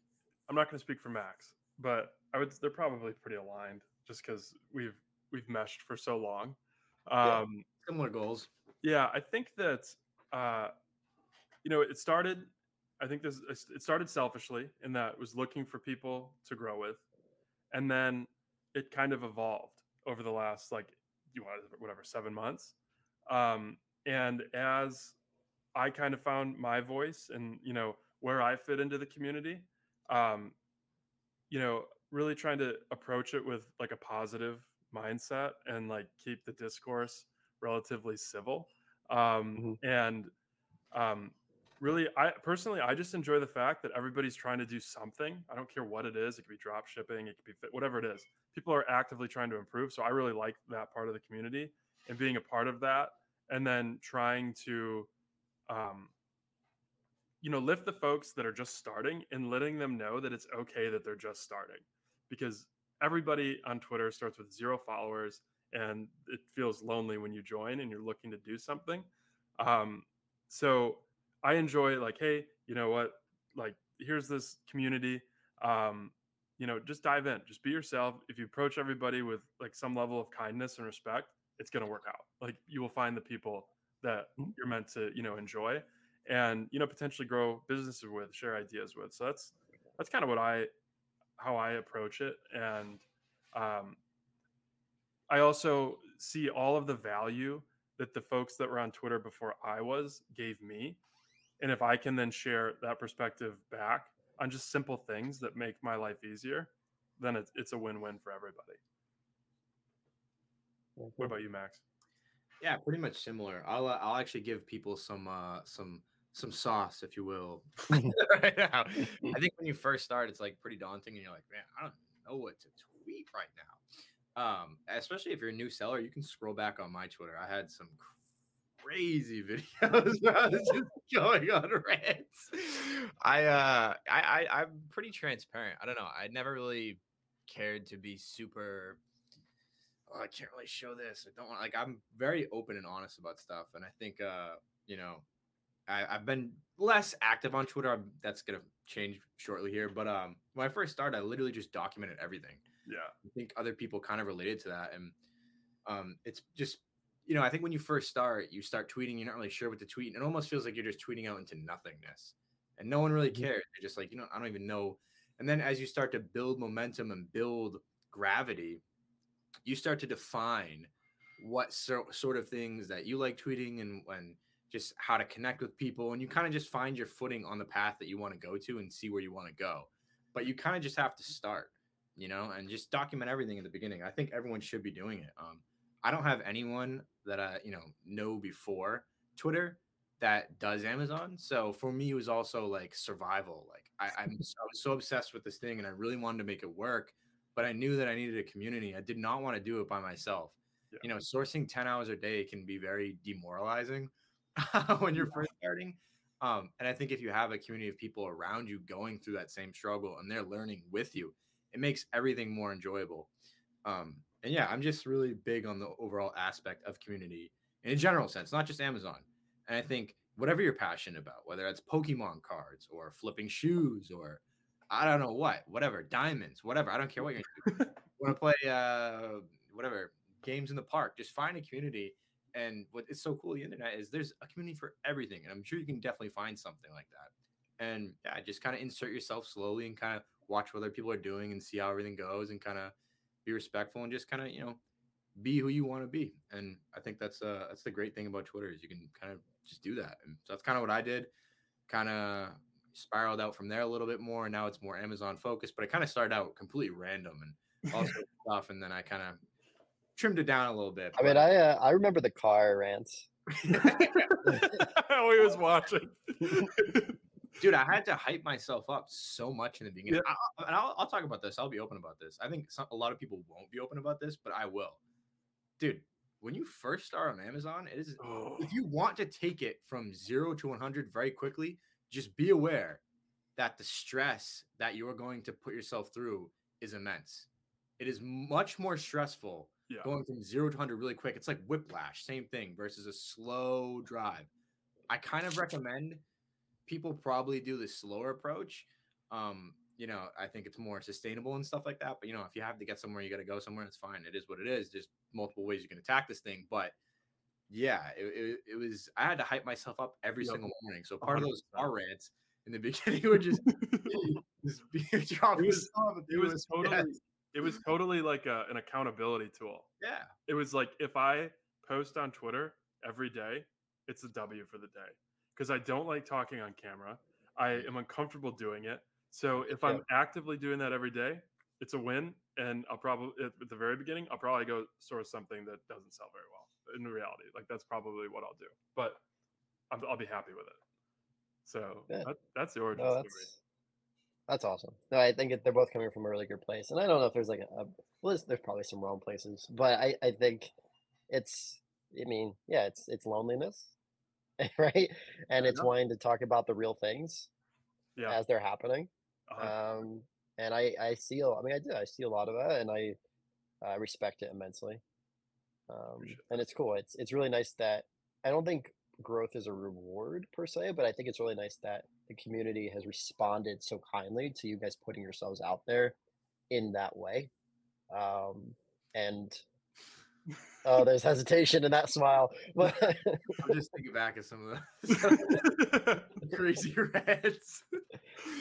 i'm not going to speak for max but i would they're probably pretty aligned just because we've we've meshed for so long um yeah. similar goals yeah i think that uh you know it started i think this it started selfishly in that it was looking for people to grow with and then it kind of evolved over the last like you want whatever seven months um, and as i kind of found my voice and you know where i fit into the community um, you know really trying to approach it with like a positive mindset and like keep the discourse relatively civil um, mm-hmm. and um, really i personally i just enjoy the fact that everybody's trying to do something. I don't care what it is. It could be drop shipping. It could be fit, whatever it is. People are actively trying to improve so i really like that part of the community and being a part of that and then trying to um, you know lift the folks that are just starting and letting them know that it's okay that they're just starting because everybody on twitter starts with zero followers and it feels lonely when you join and you're looking to do something um, so I enjoy like, hey, you know what? Like, here's this community. Um, you know, just dive in, just be yourself. If you approach everybody with like some level of kindness and respect, it's going to work out. Like, you will find the people that mm-hmm. you're meant to, you know, enjoy and, you know, potentially grow businesses with, share ideas with. So that's, that's kind of what I, how I approach it. And, um, I also see all of the value that the folks that were on Twitter before I was gave me and if i can then share that perspective back on just simple things that make my life easier then it's, it's a win-win for everybody. What about you max? Yeah pretty much similar. I'll uh, i'll actually give people some uh some some sauce if you will *laughs* *laughs* right now *laughs* i think when you first start it's like pretty daunting and you're like man i don't know what to tweet right now um especially if you're a new seller you can scroll back on my twitter i had some crazy videos i was just going on rants. I uh I, I I'm pretty transparent. I don't know. I never really cared to be super oh, I can't really show this. I don't want like I'm very open and honest about stuff. And I think uh, you know, I, I've been less active on Twitter. I'm, that's gonna change shortly here. But um when I first started, I literally just documented everything. Yeah. I think other people kind of related to that. And um it's just you know, I think when you first start, you start tweeting, you're not really sure what to tweet, and it almost feels like you're just tweeting out into nothingness, and no one really cares. They're just like, you know, I don't even know. And then as you start to build momentum and build gravity, you start to define what so, sort of things that you like tweeting and when just how to connect with people, and you kind of just find your footing on the path that you want to go to and see where you want to go. But you kind of just have to start, you know, and just document everything in the beginning. I think everyone should be doing it. Um, I don't have anyone that I you know know before Twitter that does Amazon. So for me, it was also like survival. Like I, I'm *laughs* so, I was so obsessed with this thing, and I really wanted to make it work. But I knew that I needed a community. I did not want to do it by myself. Yeah. You know, sourcing ten hours a day can be very demoralizing *laughs* when you're first starting. Um, and I think if you have a community of people around you going through that same struggle and they're learning with you, it makes everything more enjoyable. Um, and yeah, I'm just really big on the overall aspect of community in a general sense, not just Amazon. And I think whatever you're passionate about, whether it's Pokemon cards or flipping shoes or I don't know what, whatever, diamonds, whatever. I don't care what you're into. want to play uh whatever games in the park, just find a community. And what is so cool the internet is there's a community for everything. And I'm sure you can definitely find something like that. And yeah, just kind of insert yourself slowly and kind of watch what other people are doing and see how everything goes and kind of be respectful and just kind of you know be who you want to be and i think that's uh that's the great thing about twitter is you can kind of just do that and so that's kind of what i did kind of spiraled out from there a little bit more and now it's more amazon focused but it kind of started out completely random and all *laughs* sorts of stuff and then i kind of trimmed it down a little bit. I mean, I uh, I remember the car rants. *laughs* *laughs* we was watching. *laughs* dude, I had to hype myself up so much in the beginning. I, I- and I'll, I'll talk about this. I'll be open about this. I think some, a lot of people won't be open about this, but I will. Dude, when you first start on Amazon, it is oh, if you want to take it from zero to 100 very quickly, just be aware that the stress that you're going to put yourself through is immense. It is much more stressful yeah. going from zero to 100 really quick. It's like whiplash, same thing, versus a slow drive. I kind of recommend people probably do the slower approach. Um, you know, I think it's more sustainable and stuff like that. But you know, if you have to get somewhere, you got to go somewhere. It's fine. It is what it is. There's multiple ways you can attack this thing. But yeah, it, it, it was. I had to hype myself up every Yep. single morning. So part of those 100%. car rants in the *laughs* beginning would just *laughs* *laughs* just be It was- it was totally it was totally like a, an accountability tool. yeah. It was like if I post on Twitter every day, it's a W for the day because I don't like talking on camera. I am uncomfortable doing it. So if I'm actively doing that every day, it's a win. And I'll probably at the very beginning, I'll probably go source something that doesn't sell very well. In reality, like that's probably what I'll do. But I'm, I'll be happy with it. So Yeah. that, that's the origin No, story. That's awesome. No, I think it, they're both coming from a really good place, and I don't know if there's like a, a well, there's, there's probably some wrong places, but I I think it's I mean yeah, it's it's loneliness, *laughs* right? And it's wanting to talk about the real things Yeah. as they're happening. Uh, Um, and I I see a- I mean I do I see a lot of that, and I I respect it immensely. Um, and it's cool. It's it's really nice that I don't think growth is a reward per se, but I think it's really nice that the community has responded so kindly to you guys putting yourselves out there in that way. Um, and oh, there's hesitation in that smile, *laughs* but I'm just thinking back at some of the *laughs* *laughs* crazy rants. the,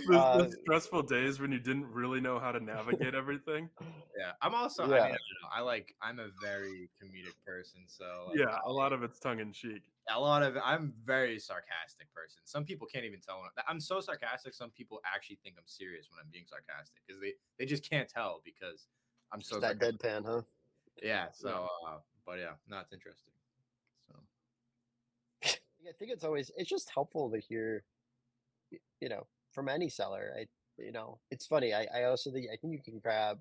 the Uh, stressful days when you didn't really know how to navigate everything. Yeah, I'm also. I, Yeah. mean, I, don't know, I like. I'm a very comedic person, so like, yeah, a lot of it's tongue in cheek. a lot of. I'm very sarcastic person. Some people can't even tell. When I- I'm so sarcastic. Some people actually think I'm serious when I'm being sarcastic because they they just can't tell because I'm so that deadpan, huh? Yeah. So, uh, but yeah, no, it's interesting. So I think it's always it's just helpful to hear, you know, from any seller. I you know, it's funny. I, I also think I think you can grab,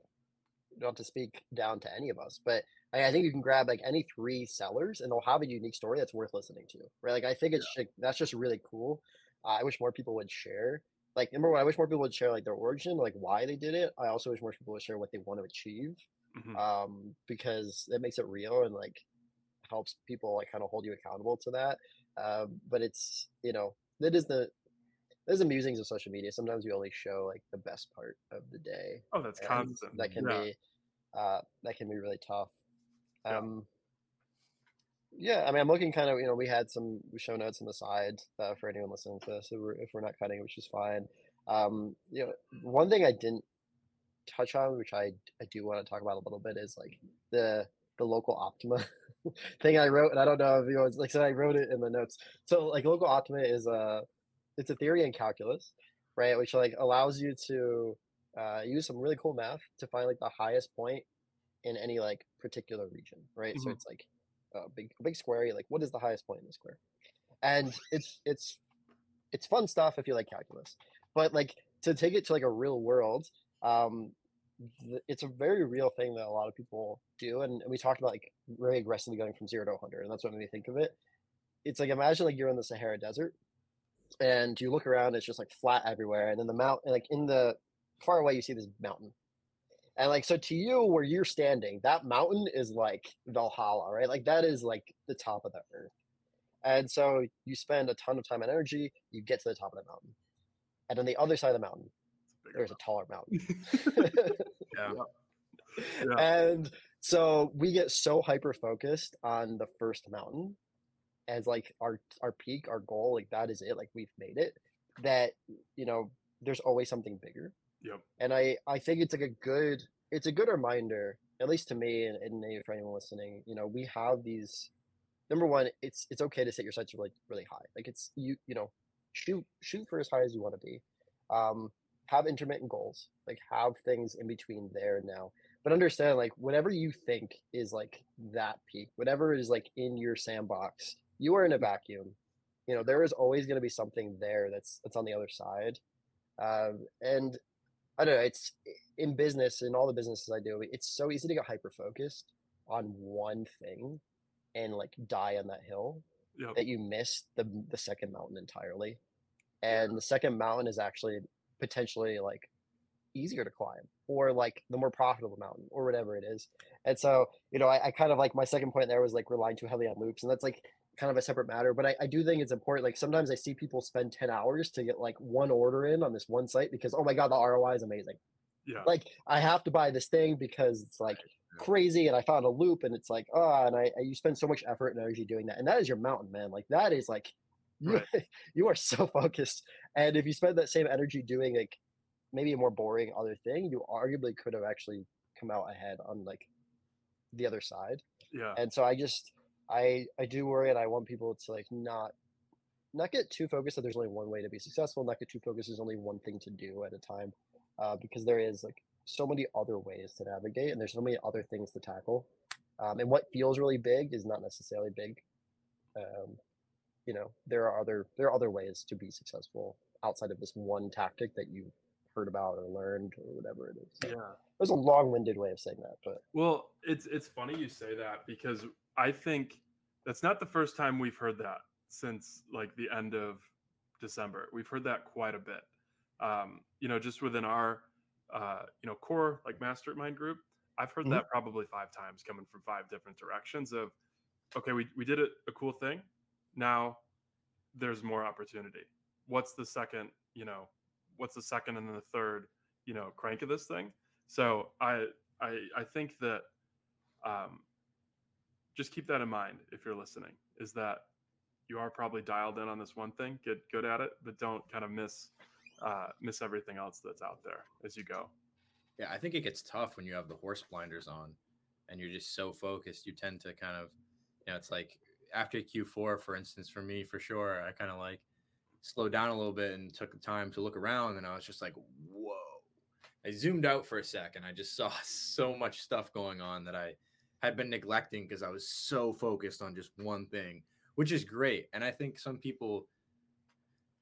not to speak down to any of us, but I, I think you can grab like any three sellers and they'll have a unique story that's worth listening to. Right? Like I think it's ju- that's just really cool. Uh, I wish more people would share. Like number one, I wish more people would share like their origin, like why they did it. I also wish more people would share what they want to achieve Mhm. um, because it makes it real and like helps people like kind of hold you accountable to that. Um, but it's you know that is the there's the musings of social media. Sometimes we only show like the best part of the day. Oh, that's constant. That can yeah. be uh, that can be really tough. Yeah. Um, yeah, I mean, I'm looking kind of, you know, we had some show notes on the side uh, for anyone listening to this. If we're, if we're not cutting, which is fine. Um, you know, one thing I didn't touch on, which I I do want to talk about a little bit, is like the the local optima *laughs* thing I wrote, and I don't know if you know, like said, I wrote it in the notes. So like local optima is a it's a theory in calculus, right? Which like allows you to uh, use some really cool math to find like the highest point in any like particular region, right? So Mhm. it's like a big a big square. You're like, what is the highest point in the square? And it's it's it's fun stuff if you like calculus, but like to take it to like a real world, um, th- it's a very real thing that a lot of people do. And we talked about like very aggressively going from zero to 100, and that's what made me think of it. It's like imagine like you're in the Sahara Desert, and you look around, it's just like flat everywhere, and then the mountain, like in the far away, you see this mountain. And like so to you where you're standing, that mountain is like Valhalla, right? Like that is like the top of the earth. And so you spend a ton of time and energy, you get to the top of the mountain. And on the other side of the mountain, there's a taller mountain. *laughs* *laughs* Yeah. And so we get so hyper focused on the first mountain as like our our peak, our goal, like that is it, like we've made it, that you know, there's always something bigger. Yep. And I I think it's like a good it's a good reminder, at least to me and, and for anyone listening, you know, we have these number one, it's it's okay to set your sights really really high. Like it's you you know, shoot shoot for as high as you want to be. Um have intermittent goals, like have things in between there and now. But understand, like whatever you think is like that peak, whatever is like in your sandbox, you are in a vacuum. You know, there is always going to be something there that's that's on the other side. Um, and I don't know. It's in business, in all the businesses I do, it's so easy to get hyper focused on one thing and like die on that hill Yep. that you miss the the second mountain entirely. And the second mountain is actually potentially like easier to climb or like the more profitable mountain or whatever it is. And so, you know, I, I kind of like my second point there was like relying too heavily on loops. And that's like kind of a separate matter. But I, I do think it's important. Like sometimes I see people spend 10 hours to get like one order in on this one site because oh my god, the ROI is amazing. Yeah. Like I have to buy this thing because it's like crazy and I found a loop and it's like, oh, and I, I you spend so much effort and energy doing that. And that is your mountain, man. Like that is like you, Right. *laughs* you are so focused. And if you spend that same energy doing like maybe a more boring other thing, you arguably could have actually come out ahead on like the other side. yeah. And so I just I I do worry and I want people to like not not get too focused that there's only one way to be successful, not get too focused there's only one thing to do at a time. Uh, because there is like so many other ways to navigate and there's so many other things to tackle. Um, and what feels really big is not necessarily big. Um, you know, there are other there are other ways to be successful outside of this one tactic that you've heard about or learned or whatever it is. Yeah. There's a long-winded way of saying that, but Well, it's it's funny you say that because I think that's not the first time we've heard that since like the end of December. We've heard that quite a bit. Um, you know, just within our uh, you know core like mastermind group, I've heard Mhm. that probably five times coming from five different directions. Of okay, we we did a, a cool thing. Now there's more opportunity. What's the second? You know, what's the second and then the third? You know, crank of this thing. So I I I think that um, just keep that in mind if you're listening. Is that you are probably dialed in on this one thing, get good at it, but don't kind of miss uh, miss everything else that's out there as you go. Yeah, I think it gets tough when you have the horse blinders on and you're just so focused. You tend to kind of, you know, it's like after Q4, for instance, for me, for sure, I kind of like slowed down a little bit and took the time to look around and I was just like, whoa. I zoomed out for a second. I just *laughs* saw so much stuff going on that I had been neglecting because I was so focused on just one thing, which is great. And I think some people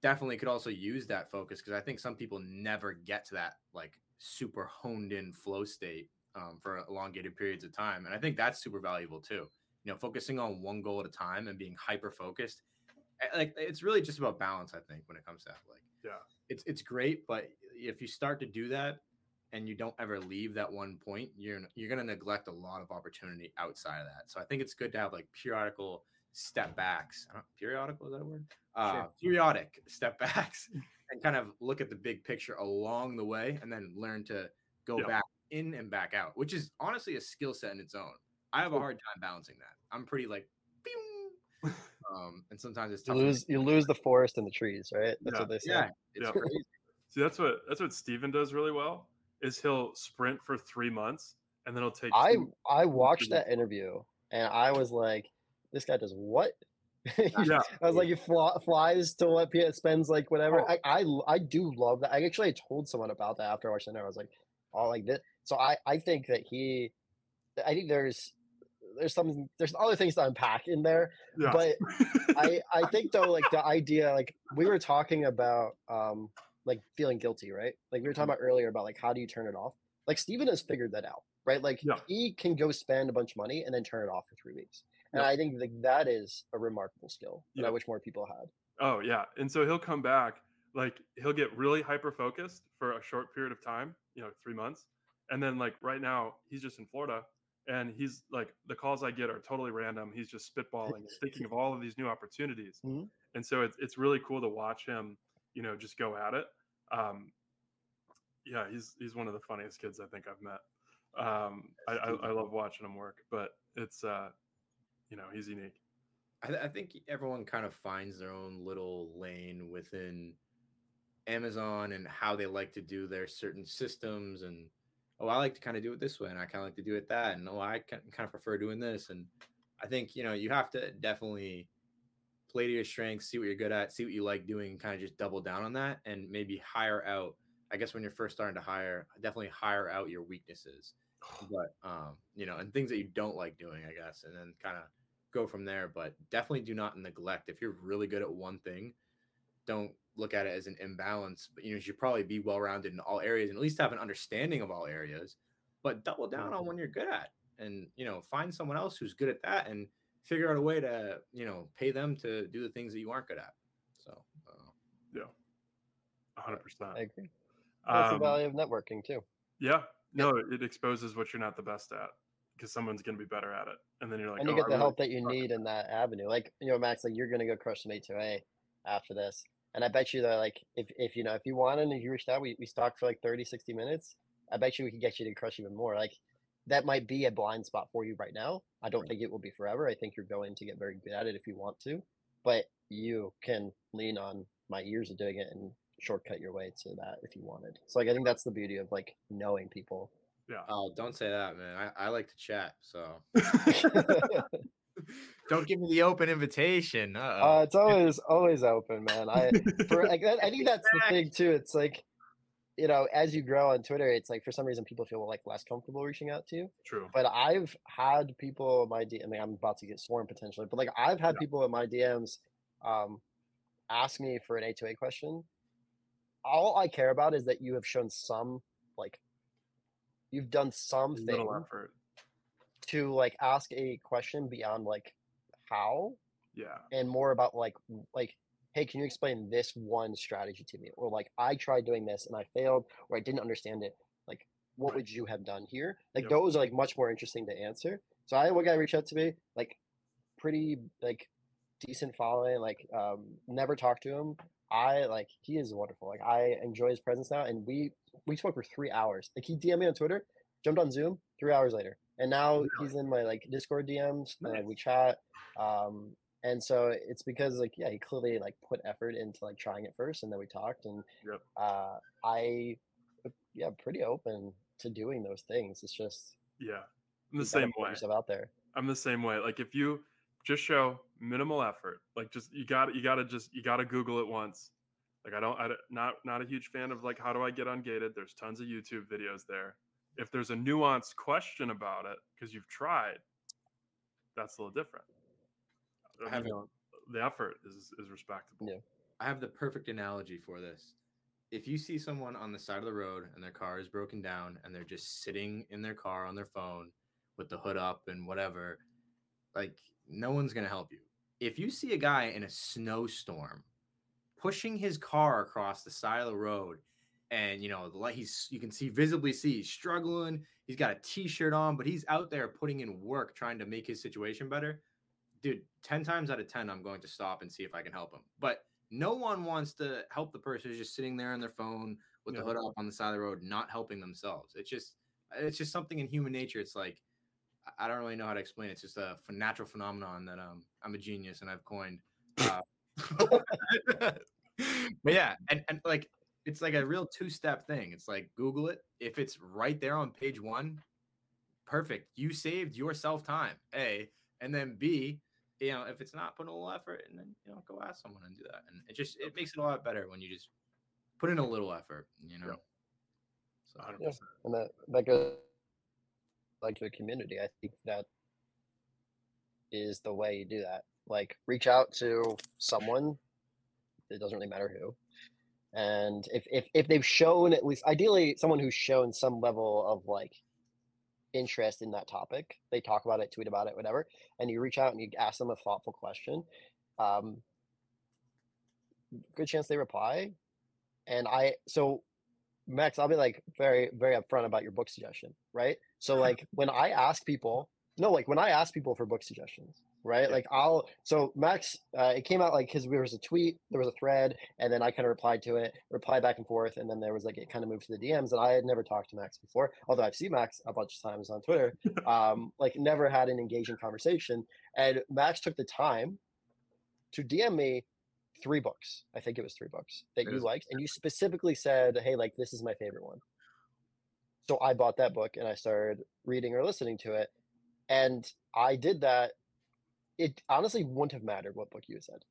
definitely could also use that focus because I think some people never get to that like super honed in flow state um, for elongated periods of time. And I think that's super valuable too. You know, focusing on one goal at a time and being hyper focused. eh, Like it's really just about balance, I think, when it comes to that. Like Yeah. it's it's great, but if you start to do that and you don't ever leave that one point, you're you're gonna neglect a lot of opportunity outside of that. So I think it's good to have like periodical step backs. I don't, periodical is that a word? Uh, Sure. Periodic step *laughs* backs and kind of look at the big picture along the way, and then learn to go Yeah. back in and back out, which is honestly a skill set in its own. I have a hard time balancing that. I'm pretty like, pew, *laughs* um, and sometimes it's you tough. for me. lose you lose the forest and the trees, right? That's Yeah. what they say. Yeah, it's Yeah. crazy. See, that's what that's what Steven does really well. Is he'll sprint for three months and then he'll take. I two- I watched two- that interview and I was like, this guy does what? *laughs* Yeah. I was like, he fly, flies to what P spends like whatever. Oh. I do love that. I actually told someone about that after I watched the interview. I was like, oh, like this. So I I think that he, I think there's there's some there's other things to unpack in there. yeah. But *laughs* I I think though like the idea like we were talking about um like feeling guilty, right? Like we were talking Mm-hmm. about earlier about like how do you turn it off? Like Steven has figured that out, right? Like Yeah. he can go spend a bunch of money and then turn it off for three weeks. And Yeah. I think like that is a remarkable skill that I wish more people had. Oh yeah, and so he'll come back like he'll get really hyper focused for a short period of time, you know, three months, and then like right now he's just in Florida, and he's like the calls I get are totally random. He's just spitballing, *laughs* thinking of all of these new opportunities, Mhm. and so it's it's really cool to watch him, you know, just go at it. Um, yeah, he's he's one of the funniest kids I think I've met. Um, I, I, I love watching him work, but it's uh, you know, he's unique. I, th- I think everyone kind of finds their own little lane within Amazon and how they like to do their certain systems. And oh, I like to kind of do it this way, and I kind of like to do it that, and oh, I kind of prefer doing this. And I think you know you have to definitely play to your strengths, see what you're good at, see what you like doing, kind of just double down on that, and maybe hire out I guess when you're first starting to hire, definitely hire out your weaknesses, *sighs* but um, you know, and things that you don't like doing, I guess, and then kind of go from there. But definitely do not neglect if you're really good at one thing, don't look at it as an imbalance. But you know, you should probably be well rounded in all areas and at least have an understanding of all areas. But double down on when you're good at, and you know, find someone else who's good at that, and figure out a way to you know pay them to do the things that you aren't good at. So. Uh, yeah, hundred percent. I agree. That's the Um, value of networking too. yeah, no, it exposes what you're not the best at because someone's going to be better at it, and then you're like, and you oh, get I the really help that you need in that avenue. Like you know, Max, like you're gonna go crush some A2A after this, and I bet you that like if if you know if you wanted and you reached out, we we talked for like 30, 60 minutes. I bet you we could get you to crush even more. Like that might be a blind spot for you right now. I don't think it will be forever. I think you're going to get very good at it if you want to, but you can lean on my years of doing it and shortcut your way to that if you wanted. So like I think that's the beauty of like knowing people. Yeah. oh, don't say that, man. I, I like to chat, so *laughs* *laughs* *laughs* don't give me the open invitation. Uh, it's always always open, man. I for like that, I think that's the thing too. It's like you know, as you grow on Twitter, it's like for some reason people feel like less comfortable reaching out to you. True. But I've had people in my DM. I mean, I'm about to get sworn potentially, but like I've had Yeah. people in my DMs um, ask me for an A2A question. All I care about is that you have shown some like you've done something to like ask a question beyond like how Yeah. and more about like like hey can you explain this one strategy to me? or like i tried doing this and i failed or i didn't understand it. Like what would you have done here? like Yep. those are like much more interesting to answer. So i had one guy reach out to me like pretty like decent following like um never talked to him. I like he is wonderful. Like i enjoy his presence now and we we spoke for three hours. Like he dm me on twitter jumped on zoom three hours later and now he's in my like discord dms like, we chat um and so it's because like yeah he clearly like put effort into like trying it first and then we talked and Yep. uh i yeah pretty open to doing those things it's just Yeah. I'm the same way. yourself out there I'm the same way. Like if you just show minimal effort, like just you got you got to just you got to Google it once. Like I don't, I not not a huge fan of like how do I get ungated. There's tons of YouTube videos there. If there's a nuanced question about it because you've tried, that's a little different. I haven't- you know, the effort is is respectable. Yeah. I have the perfect analogy for this. If you see someone on the side of the road and their car is broken down and they're just sitting in their car on their phone with the hood up and whatever, like no one's going to help you. If you see a guy in a snowstorm pushing his car across the side of the road and you know the light he's you can see visibly see he's struggling he's got a t-shirt on but he's out there putting in work trying to make his situation better. Dude 10 times out of 10 i'm going to stop and see if i can help him but no one wants to help the person who's just sitting there on their phone with the hood up on the side of the road not helping themselves. It's just it's just something in human nature it's like I- i don't really know how to explain it it's just a natural phenomenon that um i'm a genius and i've coined uh, *laughs* but yeah and, and like it's like a real two-step thing it's like google it if it's right there on page one perfect you saved yourself time a and then b you know if it's not put in a little effort and then you know go ask someone and do that and it just it makes it a lot better when you just put in a little effort you know Yep. so 100%. Yeah. and that that goes like to a community i think that is the way you do that like reach out to someone it doesn't really matter who and if if, if they've shown at least ideally someone who's shown some level of like interest in that topic they talk about it tweet about it whatever and you reach out and you ask them a thoughtful question um good chance they reply and i so Max, I'll be like very, very upfront about your book suggestion, right? So like when I ask people, no, like when I ask people for book suggestions, right? Yeah. Like I'll so Max, uh, it came out like because there was a tweet, there was a thread, and then I kind of replied to it, replied back and forth, and then there was like it kind of moved to the DMs, and I had never talked to Max before, although I've seen Max a bunch of times on Twitter, *laughs* um, like never had an engaging conversation, and Max took the time to DM me three books. I think it was three books that you liked, and you specifically said, "Hey, like this is my favorite one." So I bought that book and I started reading or listening to it, and I did that. It honestly wouldn't have mattered what book you said,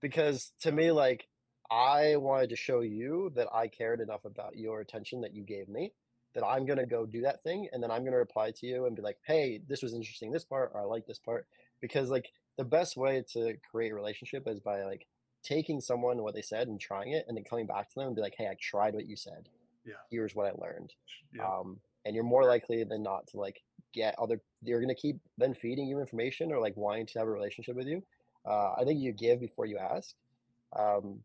because to me, like I wanted to show you that I cared enough about your attention that you gave me that I'm gonna go do that thing, and then I'm gonna reply to you and be like, "Hey, this was interesting, this part, or I like this part," because like the best way to create a relationship is by like taking someone what they said and trying it, and then coming back to them and be like, "Hey, I tried what you said. Yeah. Here's what I learned." Yeah. Um, and you're more likely than not to like get other. They're gonna keep then feeding you information or like wanting to have a relationship with you. Uh, I think you give before you ask. Um,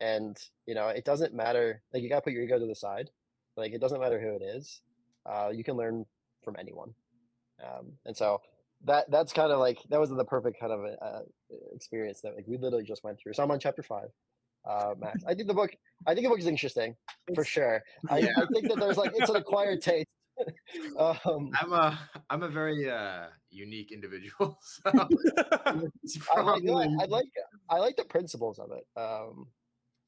and you know it doesn't matter like you got to put your ego to the side like it doesn't matter who it is uh, you can learn from anyone um, and so that that's kind of like that was the perfect kind of uh, experience that like we literally just went through so i'm on chapter five uh, max i think the book i think the book is interesting for sure I, *laughs* Yeah. I think that there's like it's an acquired taste *laughs* um, I'm a I'm a very uh, unique individual. *laughs* So *laughs* it's I like, I, like I like the principles of it. Um,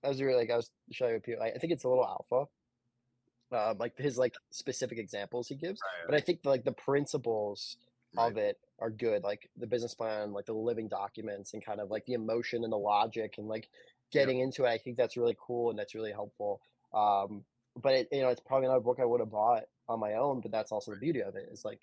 as you were like, I was showing you. I I think it's a little alpha. Um, like his like specific examples he gives, but I think like the principles Right. of it are good. Like the business plan, like the living documents, and kind of like the emotion and the logic, and like getting into it. I think that's really cool and that's really helpful. Um, but it, you know, it's probably not a book I would have bought on my own. But that's also the beauty of it. it. Is like,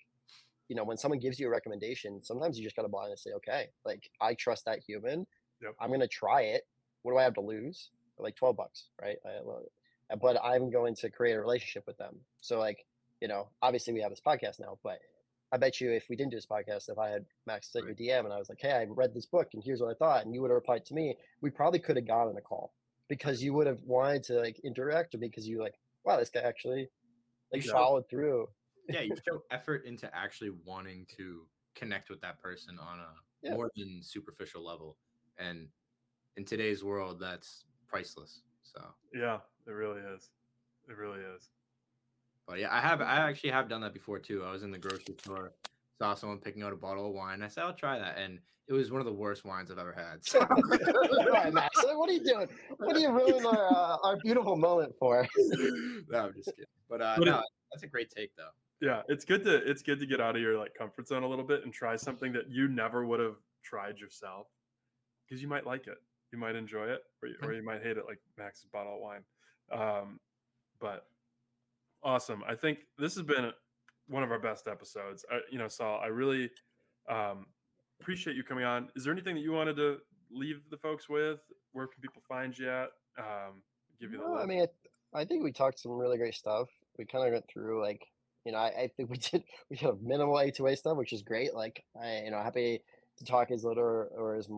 you know, when someone gives you a recommendation, sometimes you just gotta blindly say, okay, like I trust that human. Yep. I'm gonna try it. What do I have to lose? Like twelve bucks, right? I, love it. Uh, but I'm going to create a relationship with them. So like, you know, obviously we have this podcast now, but I bet you if we didn't do this podcast, if I had Max sent your DM and I was like, hey, I read this book and here's what I thought, and you would have replied to me, we probably could have gotten a call because you would have wanted to like interact with me because you like, wow, this guy actually like You show- followed through. yeah, you *laughs* show effort into actually wanting to connect with that person on a Yeah. more than superficial level. And in today's world, that's priceless. So, yeah, it really is. It really is. but yeah, I have I actually have done that before too. I was in the grocery store, saw someone picking out a bottle of wine. I said, "I'll try that," and it was one of the worst wines I've ever had. So, All *laughs* right, Max, what are you doing? What are you ruining our uh, our beautiful moment for? *laughs* no, I'm just kidding. But uh, But it- no, that's a great take though. Yeah, it's good to it's good to get out of your like comfort zone a little bit and try something that you never would have tried yourself because you might like it, you might enjoy it, or you, or you might hate it, like Max's bottle of wine. Um, but awesome, I think this has been one of our best episodes. I, you know, Saul, I really um, appreciate you coming on. Is there anything that you wanted to leave the folks with? Where can people find you at? Um, give you the. No, I mean, I, I think we talked some really great stuff. We kind of went through like, you know, I, I think *laughs* we did we have minimal A2A stuff, which is great. Like, I you know happy to talk as little or, or as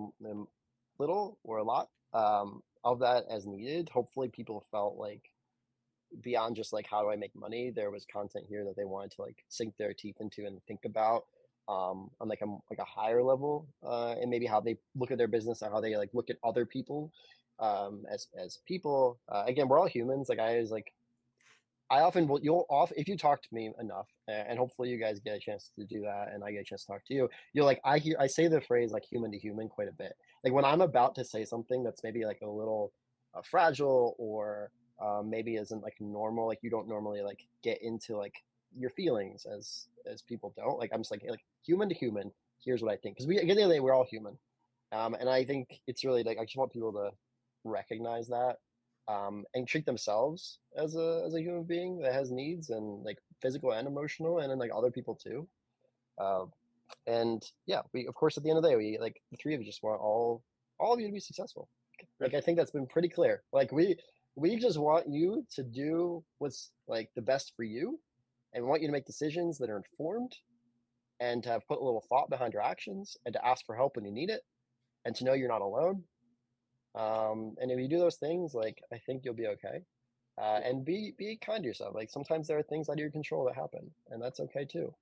little or a lot um, of that as needed. Hopefully, people felt like beyond just like how do I make money, there was content here that they wanted to like sink their teeth into and think about um, on like a like a higher level, uh, and maybe how they look at their business and how they like look at other people um, as as people. Uh, again, we're all humans. Like I always like, I often will. You'll off if you talk to me enough, and hopefully you guys get a chance to do that, and I get a chance to talk to you. You're like I hear I say the phrase like human to human quite a bit. Like when I'm about to say something that's maybe like a little uh, fragile or um, maybe isn't like normal. Like you don't normally like get into like your feelings as as people don't. Like I'm just like like human to human. Here's what I think because we at the end of the day we're all human, um, and I think it's really like I just want people to recognize that um, and treat themselves as a as a human being that has needs and like physical and emotional, and then like other people too. Uh, and yeah, we of course at the end of the day we like the three of you just want all all of you to be successful. Like I think that's been pretty clear. Like we we just want you to do what's like the best for you, and we want you to make decisions that are informed, and to have put a little thought behind your actions, and to ask for help when you need it, and to know you're not alone. Um, and if you do those things, like I think you'll be okay. Uh, and be be kind to yourself. Like sometimes there are things out of your control that happen, and that's okay too.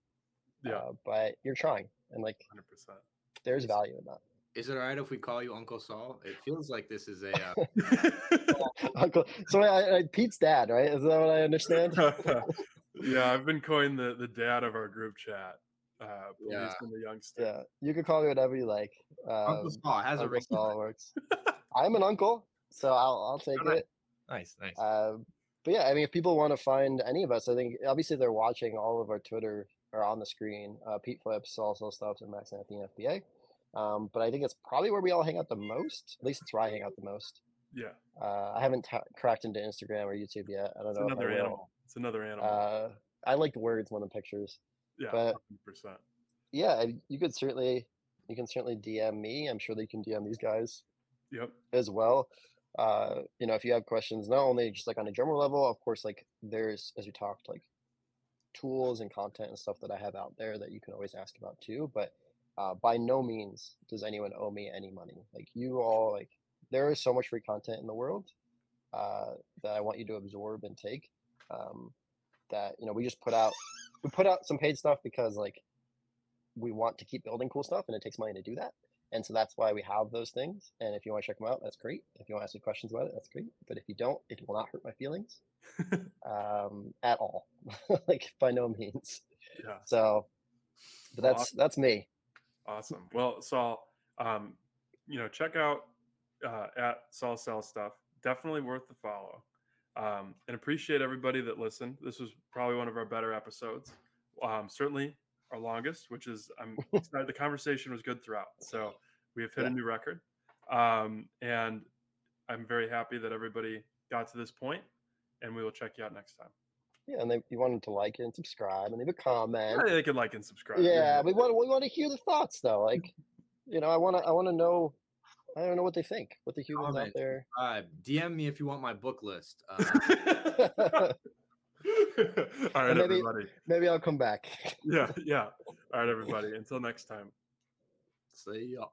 Yeah. Uh, but you're trying, and like hundred percent. there's value in that. Is it all right if we call you Uncle Saul? It feels like this is a uh, *laughs* Uncle, so I, I, Pete's dad, right? Is that what I understand? *laughs* yeah, I've been coined the, the dad of our group chat. Uh, Yeah. yeah. the youngster. yeah, you can call me whatever you like. Uncle Um, Saul has a ring. Saul works. I'm an uncle, so I'll I'll take nice. it. Nice, nice. Uh, but yeah, I mean, if people want to find any of us, I think obviously they're watching all of our Twitter are on the screen. Uh, Pete Flips, also stuff, and Max Anthony FBA. Um, but I think it's probably where we all hang out the most. At least it's where I hang out the most. Yeah, Uh, I haven't ta cracked into Instagram or YouTube yet. I don't it's know. another animal. It's another animal. Uh, I like the words more than pictures. yeah, but- 100%. Yeah, you could certainly you can certainly DM me. I'm sure they can DM these guys Yep. as well. Uh, you know, if you have questions, not only just like on a general level, of course, like there's as we talked, like tools and content and stuff that I have out there that you can always ask about too. But uh, by no means does anyone owe me any money. Like you all, like there is so much free content in the world uh, that I want you to absorb and take. Um, that you know, we just put out we put out some paid stuff because like we want to keep building cool stuff and it takes money to do that. And so that's why we have those things. And if you want to check them out, that's great. If you want to ask me questions about it, that's great. But if you don't, it will not hurt my feelings *laughs* um, at all, *laughs* like by no means. Yeah. So, but that's that's me. Awesome. Well, Saul, um, you know, check out uh, at Saul Sells Stuff. Definitely worth the follow. Um, and appreciate everybody that listened. This was probably one of our better episodes. Um, certainly our longest, which is I'm *laughs* excited. The conversation was good throughout. So we have hit Yeah. a new record. Um, and I'm very happy that everybody got to this point, and we will check you out next time. Yeah, and they, you want them to like it and subscribe and leave a comment. Yeah, they can like and subscribe. Yeah, we want we want to hear the thoughts though. Like, you know, I want to I want to know. I don't know what they think. What the humans out there. Uh, DM me if you want my book list. *laughs* Uh, *laughs* *laughs* All right, maybe- everybody. Maybe I'll come back. Yeah, yeah. All right, everybody. Until next time. see ya.